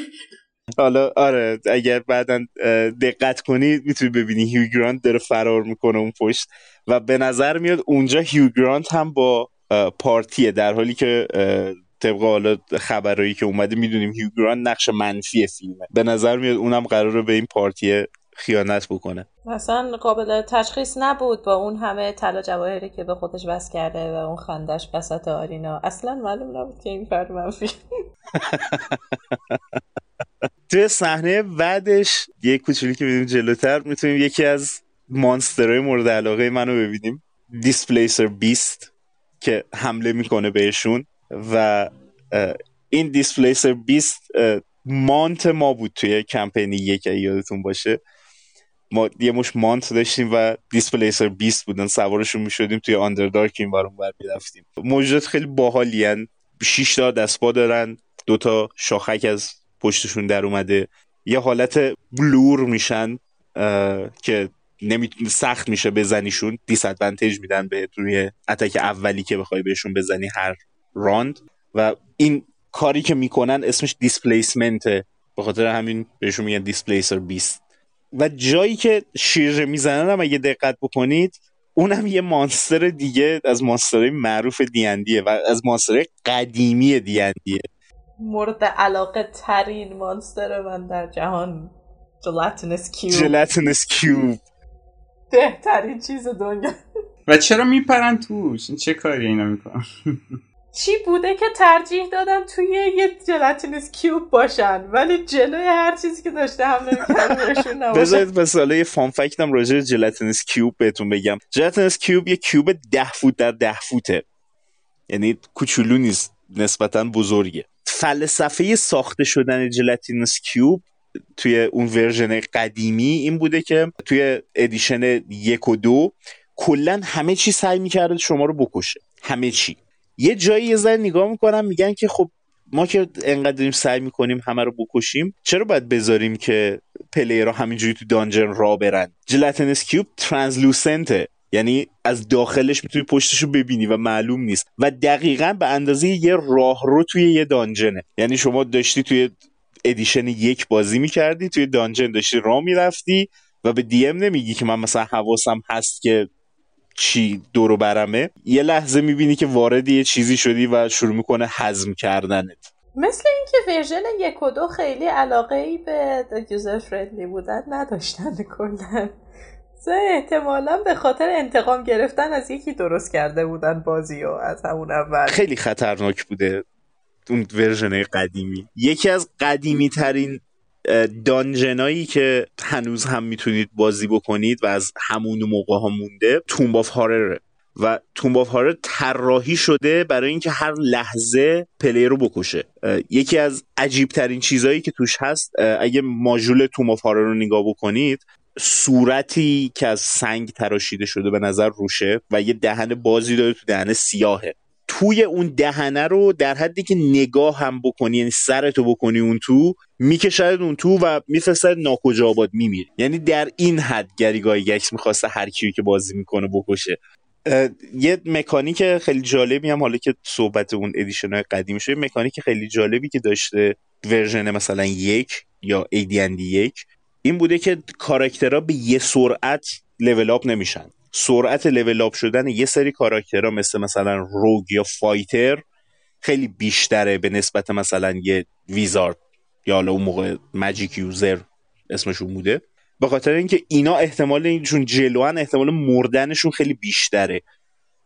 [SPEAKER 1] حالا آره اگر بعدا دقت کنی می‌تونی ببینی هیو گرانت داره فرار می‌کنه اون پشت و به نظر میاد اونجا هیو گرانت هم با party ه در حالی که طبق حالا خبرایی که اومده می‌دونیم هیو گرانت نقش منفی فیلمه. به نظر میاد اونم قراره به این پارتی خیانت بکنه.
[SPEAKER 2] مثلا قابل تشخیص نبود با اون همه طلا جواهری که به خودش بس کرده و اون خندش بسط آرینا. اصلا معلوم نبود که این فرد منفی.
[SPEAKER 1] توی صحنه بعدش یه کوچولی که ببینیم جلوتر می‌تونیم یکی از مانسترهای مورد علاقه منو ببینیم. دیسپلیسر بیست که حمله می‌کنه بهشون. و این دیسپلیسر بیست مانت ما بود توی کمپینی یک یادتون باشه. ما یه مش مانت داشتیم و دیسپلیسر بیست بودن. سوارشون می‌شدیم توی آندردارک این بارون بر می‌رفتیم. موجودات خیلی باحالی 6 تا دستپا دارن. دوتا شاخک از پشتشون در اومده. یه حالت بلور میشن که نمی... سخت میشه بزنیشون. دیس میدن به روی اتک اولی که بخوای بهشون بزنی هر راند و این کاری که می‌کنن اسمش دیسپلیسمنته به خاطر همین بهشون میگن دیسپلیسر بیست و جایی که شیرجه می‌زنن هم اگه دقت بکنید اونم یه مانستر دیگه از مانسترهای معروف دیندیه و از مانستر قدیمی دیندیه
[SPEAKER 2] مورد علاقه ترین مانستر من در جهان gelatinous cube
[SPEAKER 1] gelatinous cube
[SPEAKER 2] بهترین چیز دنیا.
[SPEAKER 3] و چرا میپرن توش؟ این چه کاری اینا می‌کنن؟
[SPEAKER 2] چی بوده که ترجیح دادن توی یه gelatinous cube باشن؟ ولی جلوی هر چیزی که داشته هم نباشن.
[SPEAKER 1] بذارید مثلا یه fun راجع به gelatinous cube بهتون بگم. gelatinous cube یه cube ده فوت در ده فوته. یعنی کوچولو نیست نسبتا بزرگه. فلسفه ساخته شدن gelatinous cube توی اون version قدیمی این بوده که توی edition یک و دو کلا همه چی سعی می‌کرده شما رو بکشه. همه چی. یه جایی یه ذره نگاه می‌کنم میگن که خب ما که انقدر داریم سعی می‌کنیم همه رو بکشیم چرا باید بذاریم که player ها همینجوری تو dungeon راه برن؟ gelatinous cube translucent ه یعنی از داخلش می‌تونی پشتش رو ببینی و معلوم نیست. و دقیقا به اندازه یه راه رو توی یه dungeon ه. یعنی شما داشتی توی edition یک بازی می‌کردی توی dungeon داشتی راه می‌رفتی و به DM نمیگی که من مثلا حواسم هست که چی دورو برمه یه لحظه می‌بینی که وارد یه چیزی شدی و شروع می‌کنه هضم کردنت.
[SPEAKER 2] مثل اینکه version یک و دو خیلی علاقه ای به user friendly بودن نداشتن کلا. احتمالا به خاطر انتقام گرفتن از یکی درست کرده بودن بازی و از همون اول.
[SPEAKER 1] خیلی خطرناک بوده اون version قدیمی. یکی از قدیمی ترین dungeon ایی که هنوز هم می‌تونید بازی بکنید و از همون موقع ها مونده Tomb of Horrors ه و Tomb of Horrors طراحی شده برای اینکه هر لحظه player رو بکشه. یکی از عجیب ترین چیزهایی که توش هست اگه module Tomb of Horrors رو نگاه بکنید صورتی که از سنگ تراشیده شده به نظر روشه و یه دهن بازی داره تو دهن سیاهه. توی اون دهنه رو در حدی که نگاه هم بکنی یعنی سرتو بکنی اون تو می‌کشدت اون تو و میفرستدت ناکجا آباد میمیری یعنی در این حد گری گایگکس می‌خواسته هر کیو که بازی می‌کنه بکشه. یه مکانیک خیلی جالبی هم حالا که صحبت اون edition های قدیم شده مکانیک خیلی جالبی که داشته version مثلا یک یا AD&D یک این بوده که کاراکترها به یه سرعت level up نمیشن. سرعت level up شدن یه سری کاراکترها مثل مثلا rogue یا fighter خیلی بیشتره به نسبت مثلا یه wizard یا حالا اون موقع magic user اسمشون بوده. به خاطر اینکه اینا احتمال اینشون جلوان احتمال مردنشون خیلی بیشتره.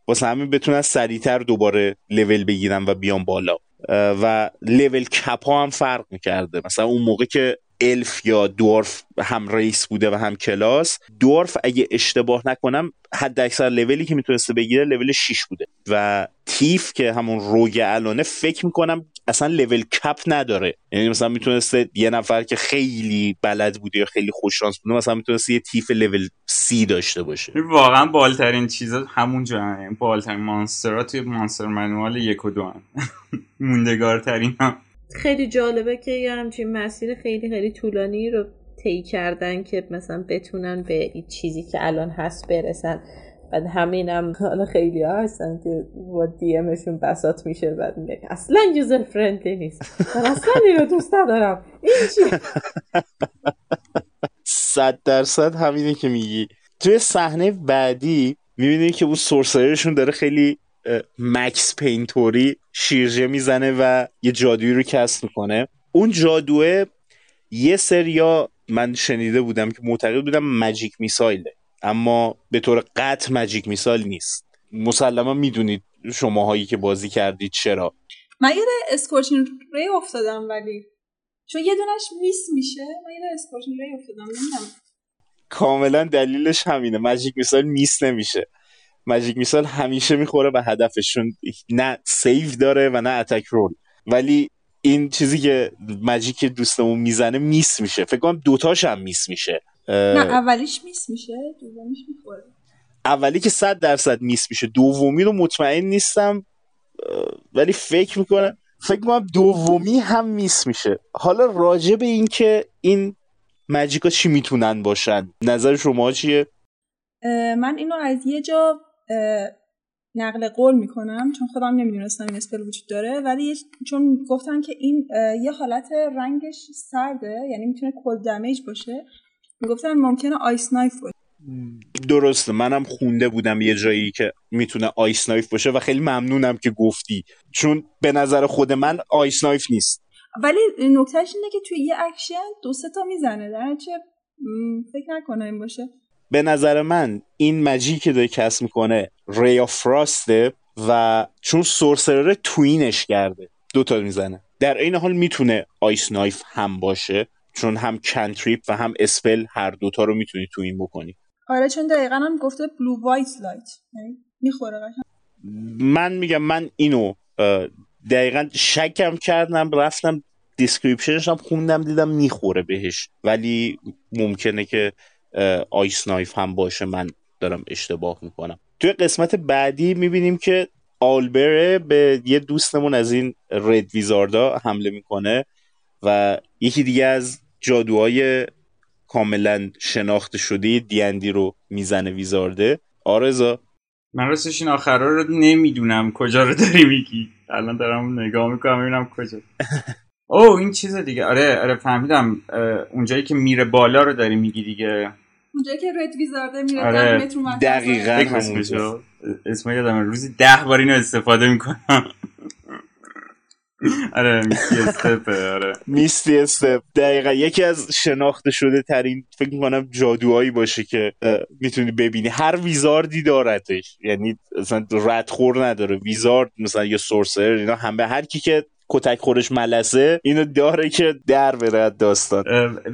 [SPEAKER 1] واسه همین بتونن سریعتر دوباره لول بگیرن و بیان بالا. و level cap ها هم فرق می‌کرده. مثلا اون موقع که الف یا dwarf هم race بوده و هم کلاس. dwarf اگه اشتباه نکنم حد اکثر لولی که می‌تونسته بگیره لول 6 بوده. و thief که همون rogue الانه فکر می‌کنم اصلا level cap نداره. یعنی مثلا می‌تونسته یه نفر که خیلی بلد بوده یا خیلی خوششانس بوده مثلا می‌تونسته یه تیف لول سی داشته باشه.
[SPEAKER 3] واقعا بالترین چیزا همونجا یعنی بالترین مانسترها توی مانستر منوال یک و دو موندگارترین هم
[SPEAKER 2] خیلی جالبه که یه همچین مسیر خیلی خیلی طولانی رو طی کردن که مثلا بتونن به چیزی که الان هست برسن. بعد همینم حالا خیلی ها هستن که با دی امشون بسات میشه بعد میگه اصلا یوزر فرندلی نیست. من اصلا اینو دوست ندارم. این چی؟
[SPEAKER 1] صد درصد همینه که میگی. توی صحنه بعدی می‌بینی که اون سورسرشون داره خیلی مکس پینتوری شیرجه می‌زنه و یه جادویی رو کسب می‌کنه. اون جادوه یه سریا من شنیده بودم که معتقد بودم مجیک میسایله اما به طور قطع مجیک میسایل نیست. مسلما می‌دونید شماهایی که بازی کردید چرا.
[SPEAKER 4] من یه Scorching Ray افتادم ولی. چون یه دونش miss میشه من یه Scorching Ray افتادم نمی‌دونم.
[SPEAKER 1] کاملا دلیلش همینه. Magic Missile miss نمیشه. Magic Missile همیشه می‌خوره به هدفشون نه save داره و نه attack roll ولی این چیزی که mage دوستمون می‌زنه miss میشه. فکر کنم دوتاش هم miss میشه.
[SPEAKER 4] نه اولیش miss میشه دومیش می‌خوره.
[SPEAKER 1] اولی که صد درصد میس میشه. دومی رو مطمئن نیستم ولی فکر می‌کنم فکر کنم دومی هم میس میشه. حالا راجع به این که این مجیکا چی می‌تونن باشن؟ نظر شما چیه؟
[SPEAKER 4] من اینو از یه جا نقل قول می‌کنم چون خودم نمی‌دونستم این اسپل وجود داره. ولی چون گفتن که این یه حالت رنگش سرده یعنی می‌تونه cold damage باشه. می‌گفتن ممکنه Ice Knife باشه.
[SPEAKER 1] درسته. منم خونده بودم یه جایی که می‌تونه Ice Knife باشه و خیلی ممنونم که گفتی. چون به نظر خود من Ice Knife نیست.
[SPEAKER 4] ولی نکتهش اینه که توی یه اکشن دو سه تا می‌زنه. گرچه فکر نکنم این باشه.
[SPEAKER 1] به نظر من این mage ی که داره cast می‌کنه Ray of Frost ه و چون sorcerer twin ش کرده دوتا می‌زنه. در عین حال می‌تونه Ice Knife هم باشه چون هم cantrip و هم spell هر دوتا رو می‌تونی twin بکنی.
[SPEAKER 4] آره چون دقیقا هم گفته blue white light می‌خوره.
[SPEAKER 1] من میگم من اینو دقیقا شک کردم رفتم description ش هم خوندم دیدم می‌خوره بهش. ولی ممکنه که Ice Knife هم باشه من دارم اشتباه می‌کنم. توی قسمت بعدی می‌بینیم که owlbear ه به یه دوستمون از این Red Wizard ا حمله می‌کنه و یکی دیگه از جادوهای کاملا شناخته شده دیندی رو می‌زنه ویزارده. آرزا.
[SPEAKER 3] من راستش این آخرا رو نمی‌دونم کجا رو داری میگی. الان دارم نگاه می‌کنم ببینم کجا. او این چیز دیگه. آره آره فهمیدم. اونجایی که میره بالا رو داری میگی دیگه.
[SPEAKER 4] اونجایی که رد ویزارده میره
[SPEAKER 3] آره.
[SPEAKER 4] متر اون
[SPEAKER 1] دقیقا
[SPEAKER 3] همونجا اسم یادم روزی ده بار اینو استفاده می‌کنم. آره میستی استپ آره.
[SPEAKER 1] میستی استپ. دقیقا. یکی از شناخته شده ترین فکر می‌کنم جادوهایی باشه که می‌تونی ببینی. هر ویزاردی دارتش. یعنی مثلا ردخور نداره. ویزارد مثلا یا سورسر اینا هم به هر کی که کتک خورش ملسه اینو داره که در بره داستان.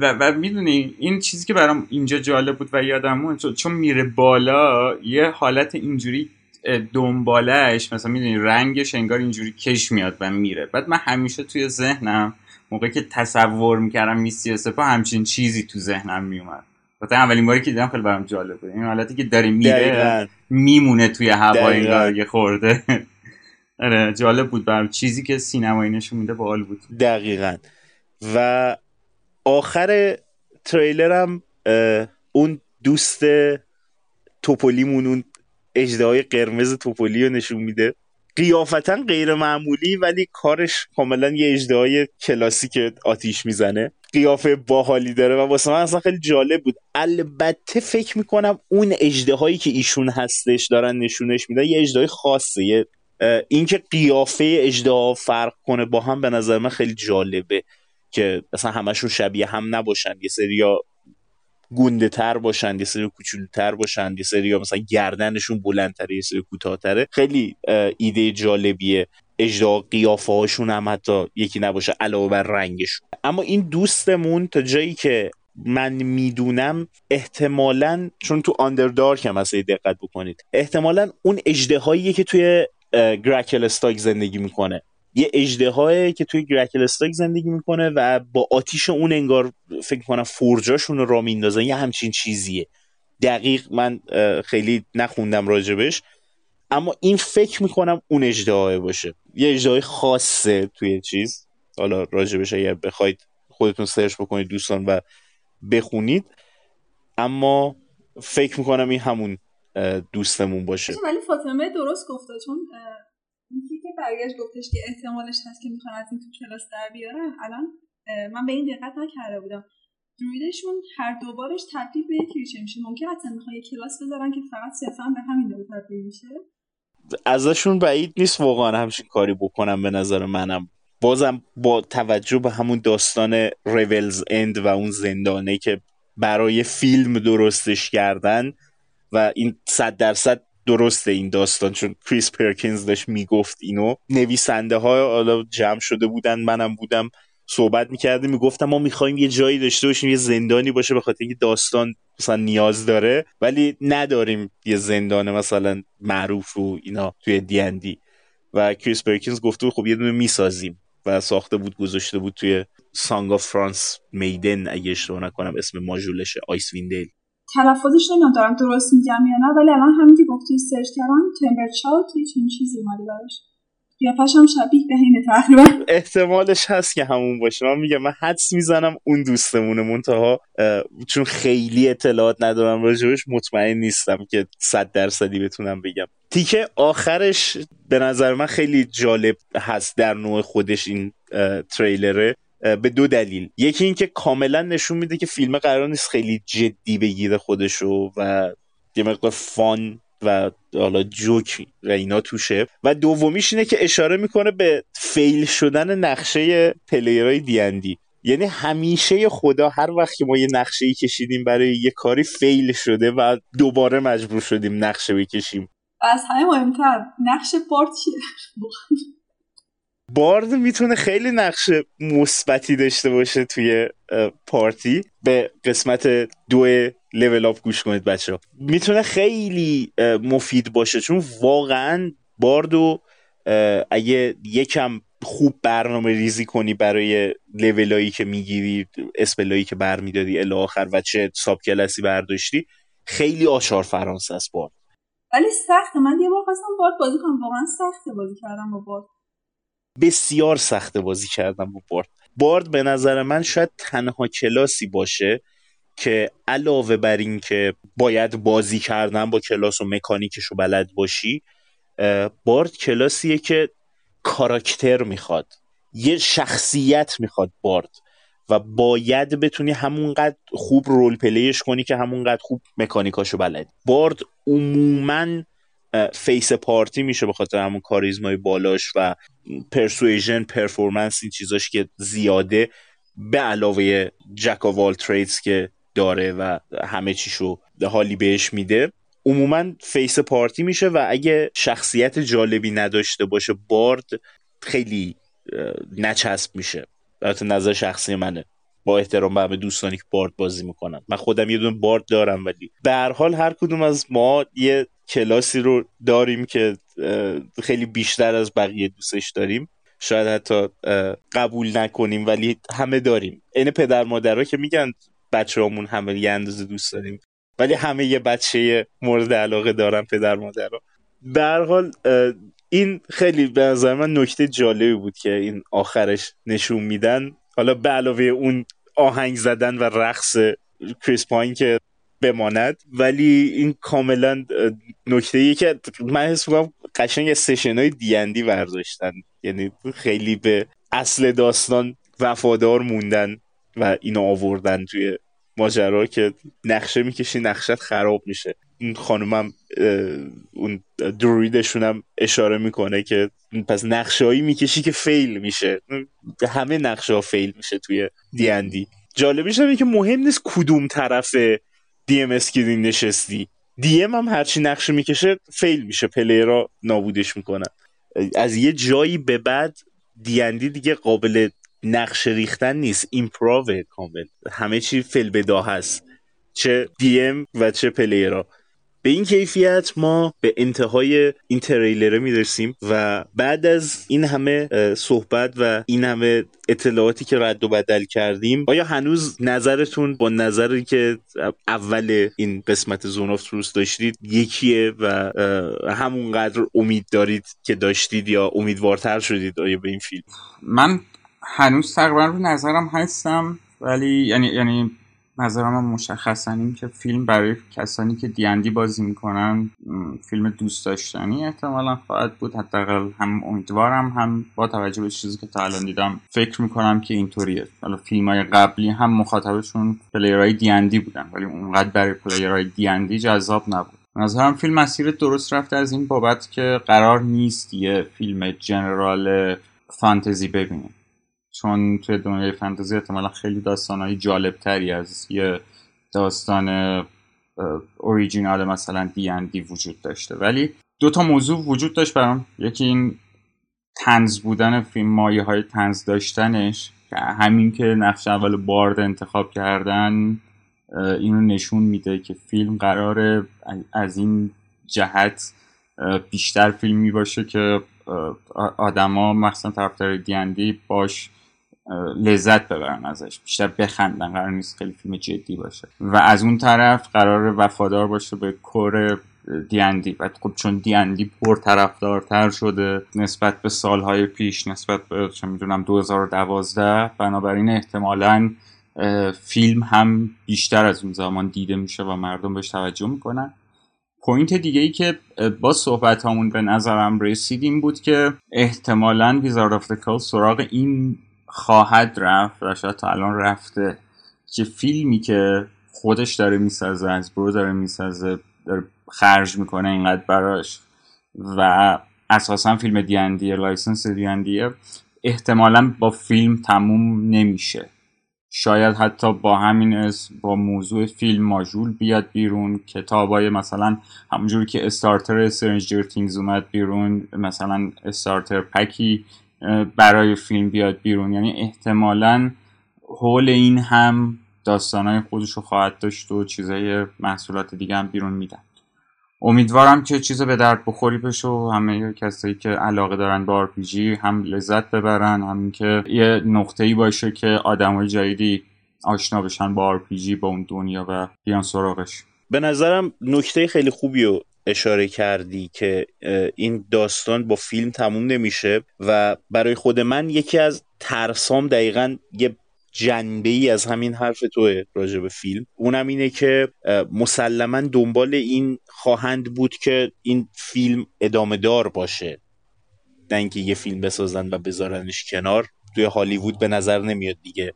[SPEAKER 3] و, و می‌دونی این چیزی که برام اینجا جالب بود و یادم چون میره بالا یه حالت اینجوری دنبالش مثلا می‌دونی رنگش انگار اینجوری کش میاد و میره. بعد من همیشه توی ذهنم موقعی که تصور می‌کردم میستی سپا همچین چیزی تو ذهنم میومد مثلا اولین باری که دیدم خیلی برام جالب بود. این حالتی که داره میره میمونه توی هوا انگار یه خورده. آره جالب بود. برام چیزی که سینمایی نشون میده باحال بود.
[SPEAKER 1] دقیقا. و آخر تریلرم اون دوست توپولیمون اون اجدهای قرمز توپولی رو نشون میده. قیافتا غیر معمولی ولی کارش کاملا یه اجدهای کلاسیک آتیش می‌زنه. قیافه باحالی داره و واسه من اصلا خیلی جالب بود. البته فکر می‌کنم اون اجده که ایشون هستش دارن نشونش میده یه اجدهای خاصه یه اینکه قیافه اجده فرق کنه با هم به نظر من خیلی جالبه که اصلا همشون شبیه هم نباشن. یه سریا گنده تر باشن یه سری کوچولوتر باشن یه سری مثلا گردنشون بلندتره یه سری کوتاهتره. خیلی ایده جالبیه. اجدا قیافه هاشون هم حتی یکی نباشه علاوه بر رنگشون. اما این دوستمون تا جایی که من می‌دونم احتمالا چون تو آندردارک هم هست دقت بکنید احتمالا اون اجده که توی گرکل استاک زندگی می‌کنه. یه اجده که توی گرکل استاک زندگی می‌کنه و با آتیش اون انگار فکر کنم فرجاشون رو را میندازن یه همچین چیزیه. دقیق من خیلی نخوندم راجبش اما این فکر می‌کنم اون اجده باشه. یه اجده خاصه توی چیز. حالا راجبش اگر بخواید خودتون سرچ بکنید دوستان و بخونید. اما فکر می‌کنم این همون دوستمون باشه.
[SPEAKER 4] ولی فاطمه درست گفته چون یکی که برگشت گفتش که احتمالش هست که می‌خوان از این تو کلاس در بیارن الان من به این دقت نکرده بودم. درویدشون هر دوبارش تبدیل به یک ریشه میشه. ممکن حتی می‌خوان یک کلاس بذارن که فقط صرفا به همین داره تبدیل میشه؟
[SPEAKER 1] ازشون بعید نیست واقعا همچین کاری بکنم به نظر منم. بازم با توجه به همون داستان ریولز اند و اون زندانه که برای فیلم درستش کردن و این صد درصد درسته این داستان چون کریس پرکینز داشت می‌گفت اینو. نویسنده ها حالا جمع شده بودن منم بودم صحبت می‌کردیم می‌گفتم ما می‌خوایم یه جایی داشته باشیم یه زندانی باشه به خاطر اینکه داستان مثلا نیاز داره ولی نداریم یه زندان مثلا معروف و اینا توی دیندی و کریس پرکینز گفته خب یه دونه می‌سازیم و ساخته بود گذاشته بود توی Song of Frostmaiden اگه اشتباه نکنم اسم module شه Icewind Dale
[SPEAKER 4] تلفظش نمی‌دونم دارم درست میگم یا نه ولی الان همین که گفتی search کردم Themberchaud یه چنین چیزی اومده براش. قیافش هم شبیه به اینه تقریبا.
[SPEAKER 1] احتمالش هست که همون باشه. من میگم من حدس می‌زنم اون دوستمونه. منتها چون خیلی اطلاعات ندارم راجبش مطمئن نیستم که صد درصدی بتونم بگم. تیکه آخرش به نظر من خیلی جالب هست در نوع خودش این تریلره. به دو دلیل. یکی اینکه کاملا نشون میده که فیلم قرار نیست خیلی جدی بگیره خودشو و یه مقدار فان و حالا جوک و اینا توشه. و دومیش اینه که اشاره می‌کنه به فیل شدن نقشه پلیرهای دیندی یعنی همیشه خدا هر وقت که ما یه نقشه ای کشیدیم برای یه کاری فیل شده و دوباره مجبور شدیم نقشه بکشیم.
[SPEAKER 4] از همه مهمتر نقشه بارد
[SPEAKER 1] بارد می‌تونه خیلی نقش مثبتی داشته باشه توی پارتی. به قسمت دو لول اپ گوش کنید بچه می‌تونه خیلی مفید باشه چون واقعا باردو اگه یکم خوب برنامه ریزی کنی برای لولایی که می‌گیری اسپلایی که برمیدادی الی آخر و چه ساب کلاسی برداشتی خیلی آشار فرانسه است بارد.
[SPEAKER 4] ولی سخته. من یه بار خواستم بارد بازی کنم. واقعا سخته بازی کردم با بارد.
[SPEAKER 1] بسیار سخته بازی کردم با بارد. بارد به نظر من شاید تنها کلاسی باشه که علاوه بر این که باید بازی کردن با کلاس و مکانیکش رو بلد باشی بارد کلاسیه که کاراکتر می‌خواد. یه شخصیت می‌خواد بارد و باید بتونی همونقدر خوب رول پلیش کنی که همونقدر خوب مکانیکاشو بلد بارد عموما face party میشه به خاطر همون کاریزمای بالاش و persuasion performance این چیزاش که زیاده به علاوه Jack of All Trades که داره و همه چیشو حالی بهش میده. عموما face party میشه و اگه شخصیت جالبی نداشته باشه Bard خیلی نچسب میشه. البته نظر شخصی منه. با احترام به همه دوستانی که Bard بازی می‌کنن. من خودم یه دونه Bard دارم ولی. به هر حال هر کدوم از ما یه کلاسی رو داریم که خیلی بیشتر از بقیه دوستش داریم. شاید حتی قبول نکنیم ولی همه داریم. این پدر مادرها که میگن بچه همون همه یه اندازه دوست داریم. ولی همه یه بچه مورد علاقه دارن پدر مادرها. در حال این خیلی به نظر من نکته جالبی بود که این آخرش نشون میدن. حالا به علاوه اون آهنگ زدن و رقص کریس پاین که بماند. ولی این کاملا نکته ای که من حس قشنگ سشن های دیندی برداشتن یعنی خیلی به اصل داستان وفادار موندن و اینو آوردن توی ماجرا که نقشه می‌کشی نقشت خراب میشه. خانومم اون درویدشون هم اشاره می‌کنه که پس نقشه می‌کشی که فیل میشه. همه نقشه ها فیل میشه توی دیندی جالبش اینه که مهم نیست کدوم طرف دی ام نشستی. دی ام هم هرچی نقشه می‌کشه فیل میشه پلیرا نابودش می‌کنن. از یه جایی به بعد دیندی دیگه قابل نقشه ریختن نیست. ایمپراوه کامل. همه چی فیل بدا هست چه دی ام و چه پلیرا به این کیفیت ما به انتهای این تریلره می‌رسیم و بعد از این همه صحبت و این همه اطلاعاتی که رد و بدل کردیم آیا هنوز نظرتون با نظری که اول این قسمت Zone of Truth داشتید یکیه و همونقدر امید دارید که داشتید یا امیدوارتر شدید آیا به این فیلم؟
[SPEAKER 3] من هنوز تقریبا رو نظرم هستم ولی یعنی یعنی نظرم هم مشخصا این که فیلم برای کسانی که دیندی بازی می‌کنن فیلم دوست داشتنی احتمالا خواهد بود. حداقل هم امیدوارم هم با توجه به چیزی که تا الان دیدم فکر می‌کنم که اینطوریه. حالا فیلم های قبلی هم مخاطبشون player های D&D بودن ولی اونقدر برای player های D&D جذاب نبود. نظرم فیلم مسیر درست رفته از این بابت که قرار نیست یه فیلم general فانتزی ببینیم. چون توی دنیای فانتزی احتمالا خیلی داستانهای جالب تری از یه داستان اوریجینال مثلا دی وجود داشته. ولی دو تا موضوع وجود داشت برام. یکی این تنز بودن فیلم مایه های تنز داشتنش که همین که نقش اول بارد انتخاب کردن اینو نشون میده که فیلم قراره از این جهت بیشتر فیلمی باشه که آدما مثلا طرفدار دیندی باش لذت ببرن ازش. بیشتر بخندن. قرار نیست خیلی فیلم جدی باشه. و از اون طرف قرار وفادار باشه به کور دیندی و خب چون دیندی پر طرفدارتر شده نسبت به سالهای پیش نسبت به چه می‌دونم 2012 بنابراین احتمالا فیلم هم بیشتر از اون زمان دیده میشه و مردم بهش توجه می‌کنن. point دیگه ای که با صحبت همون به نظرم رسیدیم بود که احتمالا Wizards of سراغ این خواهد رفت و شاید تا الان رفته. که فیلمی که خودش داره می‌سازه از برو داره می‌سازه داره خرج می‌کنه اینقدر براش. و اساسا فیلم D&D یه license D&D یه احتمالا با فیلم تموم نمیشه. شاید حتی با همین اسم با موضوع فیلم ماژول بیاد بیرون کتابای مثلا همونجوری که استارتر سرنجر تینگز اومد بیرون مثلا استارتر پکی برای فیلم بیاد بیرون. یعنی احتمالا حول این هم داستانهای خودش رو خواهد داشت و چیزای محصولات دیگه هم بیرون میدن امیدوارم که چیز به درد بخوری بشه و همه کسایی که علاقه دارن به RPG هم لذت ببرن هم که یه نقطه ای باشه که آدمای جدیدی آشنا بشن با RPG با اون دنیا و بیان سراغش.
[SPEAKER 1] به نظرم نکته خیلی خوبی رو اشاره کردی که این داستان با فیلم تموم نمیشه و برای خود من یکی از ترسام دقیقا یه جنبه ای از همین حرف توه راجع به فیلم. اونم اینه که مسلما دنبال این خواهند بود که این فیلم ادامه دار باشه. نه اینکه یه فیلم بسازن و بذارنش کنار. توی هالیوود به نظر نمیاد دیگه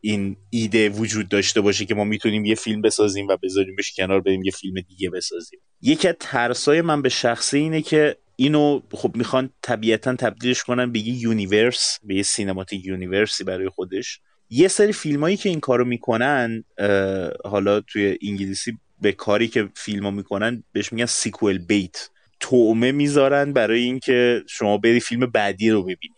[SPEAKER 1] این ایده وجود داشته باشه که ما می‌تونیم یه فیلم بسازیم و بذاریمش کنار بریم یه فیلم دیگه بسازیم. یکی از ترسای من به شخصه اینه که اینو خب می‌خوان طبیعتا تبدیلش کنن به یه universe به یه cinematic universe ی برای خودش. یه سری فیلمایی که این کارو می‌کنن حالا توی انگلیسی به کاری که فیلم می‌کنن بهش میگن sequel bait تومه می‌ذارن برای اینکه شما بری فیلم بعدی رو ببینی.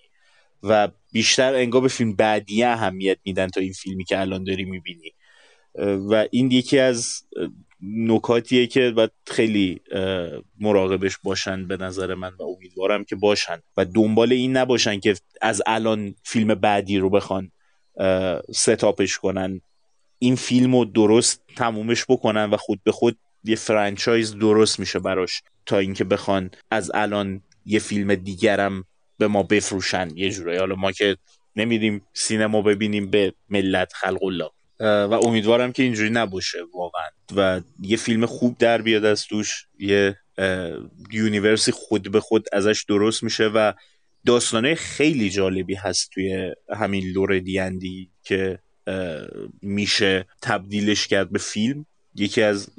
[SPEAKER 1] و بیشتر انگار به فیلم بعدی اهمیت میدن تا این فیلمی که الان داری می‌بینی. و این یکی از نکاتیه که باید خیلی مراقبش باشن به نظر من و امیدوارم که باشن. و دنبال این نباشن که از الان فیلم بعدی رو بخوان ستاپش کنن. این فیلم رو درست تمومش بکنن و خود به خود یه فرانچایز درست میشه براش تا اینکه بخوان از الان یه فیلم دیگرم به ما بفروشن یه جورایی. حالا ما که نمیدیم سینما ببینیم به ملت خلق الله. و امیدوارم که اینجوری نباشه واقعا. و یه فیلم خوب در بیاد از توش. یه universe ی خود به خود ازش درست میشه و داستانه خیلی جالبی هست توی همین lore D&D که میشه تبدیلش کرد به فیلم. یکی از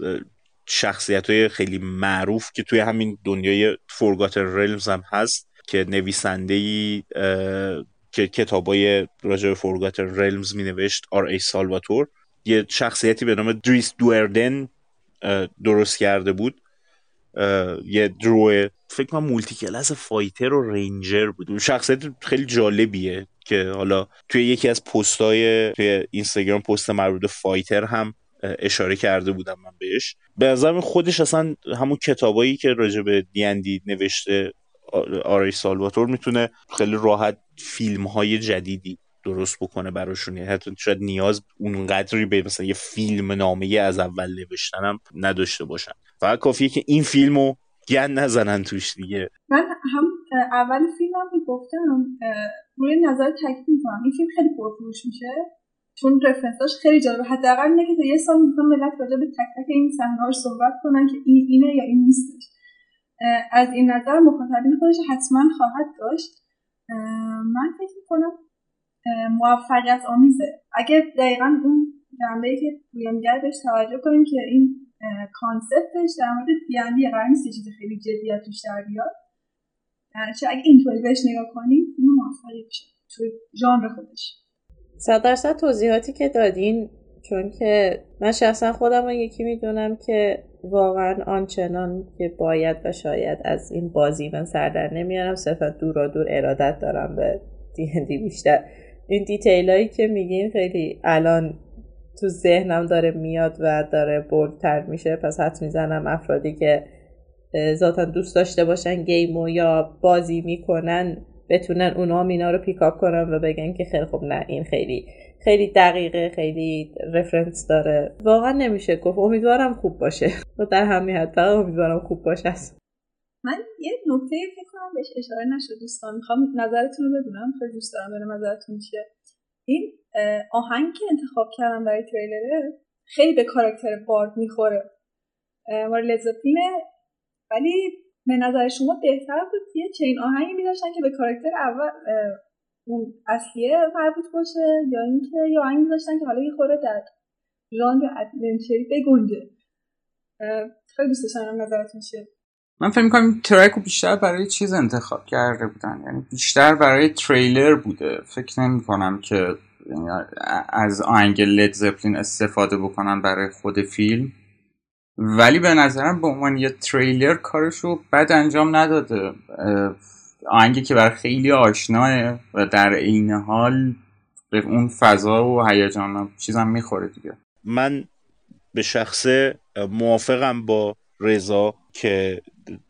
[SPEAKER 1] شخصیت های خیلی معروف که توی همین دنیای Forgotten Realms هم هست. که نویسنده ای که کتابای راجع به Realms می نوشت R. A. Salvatore. یه شخصیتی به نام Drizzt Do'Urden درست کرده بود. یه drow فکر کنم multiclass fighter و ranger بود. شخصیت خیلی جالبیه که حالا توی یکی از پستای توی اینستاگرام پست مربوط fighter هم اشاره کرده بودم من بهش. به نظرم خودش اصلا همون کتابایی که راجع به دیندی نوشته آرای سالواتور می‌تونه خیلی راحت فیلم های جدیدی درست بکنه براشون. یعنی حتی شاید نیاز اونقدری به مثلا یه فیلم نامه از اول نوشتنم نداشته باشن. فقط کافیه که این فیلمو گن نزنن توش دیگه.
[SPEAKER 4] من هم اول فیلمم که گفتم روی نظر تکمیل می‌کنم. این فیلم خیلی پرفروش میشه. چون رفرنساش خیلی جالبه. حداقل اینه که تا یه سال می‌خوام ملت راجع به تک تک این صحنه‌هاش صحبت کنن که این اینه یا این نیستش. از این نظر مخاطبین خودش حتما خواهد داشت. من فکر می‌کنم موفقیت آمیزه. اگه دقیقا اون جنبه که میگه بهش توجه کنیم که این کانسپتش در مورد دیندی قرار نیست چیز خیلی جدیت توش در بیاد. چه اگه اینطوری بهش نگاه کنیم فیلم موفقی بشه توی ژانر خودش.
[SPEAKER 2] صد درصد توضیحاتی که دادین چون که من شخصا خودم رو یکی می‌دونم که واقعا آنچنان که باید و شاید از این بازی من سردر نمیارم صرفا دور و دور ارادت دارم به دی بیشتر. این detail هایی که میگین خیلی الان تو ذهنم داره میاد و داره bold تر میشه. پس حد می‌زنم افرادی که ذاتا دوست داشته باشن game و یا بازی می‌کنن بتونن اونا اینا رو pick up کنن و بگن که خیلی خوب نه این خیلی خیلی دقیقه خیلی reference داره. واقعا نمیشه گفت. امیدوارم خوب باشه. و در همین حد امیدوارم خوب باشه.
[SPEAKER 4] من یه نکته فکر کنم بهش اشاره نشد دوستان. می‌خوام نظرتون رو بدونم. خیلی دوست دارم ببینم نظرتون چیه. این آهنگ که انتخاب کردم برای تریلره خیلی به کاراکتر بارد می‌خوره. مال لزپینه ولی به نظر شما بهتر بود یه چین آهنگی میداشتن که به کاراکتر اول اون اصلیه مربوط باشه؟ یا اینکه یه آهنگ میداشتن که حالا یه خوره در ژانر ادونچری بگنجه. خیلی دوست داشتم نظرتون چیه؟
[SPEAKER 3] من فکر می‌کنم ترک رو بیشتر برای چیز انتخاب کرده بودن. یعنی بیشتر برای تریلر بوده. فکر نمی کنم که یعنی از آهنگ لید زپلین استفاده بکنن برای خود فیلم. ولی به نظرم به عنوان یه تریلر کارشو بد انجام نداده. آهنگی که برای خیلی آشناه و در عین حال به اون فضا و هیجان چیزم می‌خوره دیگه.
[SPEAKER 1] من به شخص موافقم با رضا که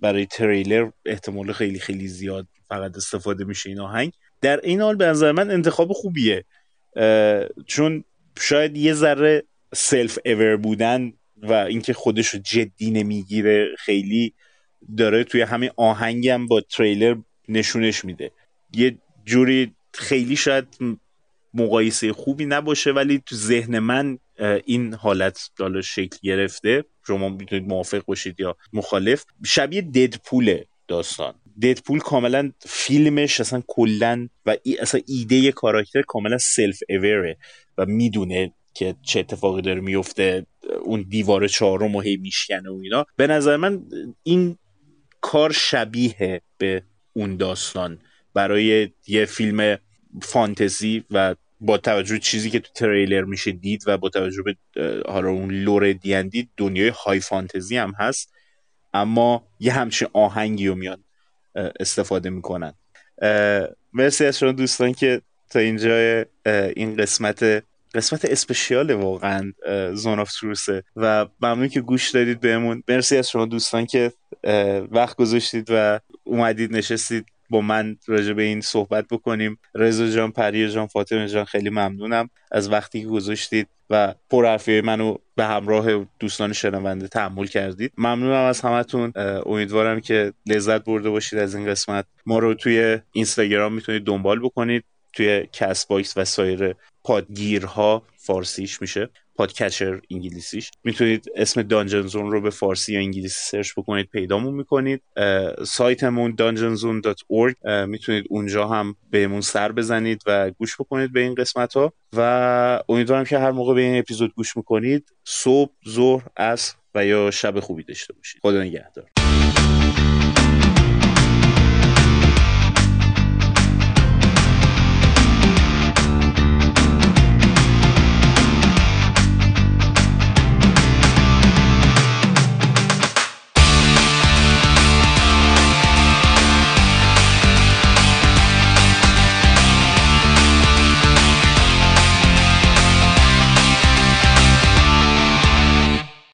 [SPEAKER 1] برای تریلر احتمال خیلی خیلی زیاد فقط استفاده میشه این آهنگ. در این حال به نظر من انتخاب خوبیه. چون شاید یه ذره سلف اور بودن و اینکه خودش رو جدی نمی‌گیره خیلی داره توی همین آهنگم با تریلر نشونش میده. یه جوری خیلی شاید مقایسه خوبی نباشه ولی تو ذهن من این حالت دالا شکل گرفته. شما می‌تونید موافق باشید یا مخالف. شبیه ددپول داستان. ددپول کاملا فیلمش اصلا کلا و ای اصلا ایده کاراکتر کاملا سلف اوره و می‌دونه که چه اتفاقی داره میفته اون دیوار چهارم و هی میشکنه و اینا. به نظر من این کار شبیه به اون داستان. برای یه فیلم فانتزی و با توجه چیزی که تو تریلر میشه دید و با توجه به حالا اون lore D&D دنیای های فانتزی هم هست اما یه همچین آهنگی رو میان استفاده می‌کنن. مرسی از شما دوستان که تا اینجا این قسمت قسمت special واقعا Zone of Truth ه و ممنون که گوش دادید بهمون. مرسی از شما دوستان که وقت گذاشتید و اومدید نشستید با من راجع به این صحبت بکنیم. رضا جان پریا جان فاطمه جان خیلی ممنونم از وقتی که گذاشتید و پرحرفی منو به همراه دوستان شنونده تحمل کردید. ممنونم از همتون. امیدوارم که لذت برده باشید از این قسمت. ما رو توی اینستاگرام می‌تونید دنبال بکنید توی Castbox و سایر پادگیرها فارسیش میشه podcatcher انگلیسیش. می‌تونید اسم Dungeon Zone رو به فارسی یا انگلیسی search بکنید پیدامون می‌کنید. سایتمون dungeonzone.org می‌تونید اونجا هم بهمون سر بزنید و گوش بکنید به این قسمت ها و امیدوارم که هر موقع به این اپیزود گوش می‌کنید صبح ظهر عصر و یا شب خوبی داشته باشید. خدا نگهدار.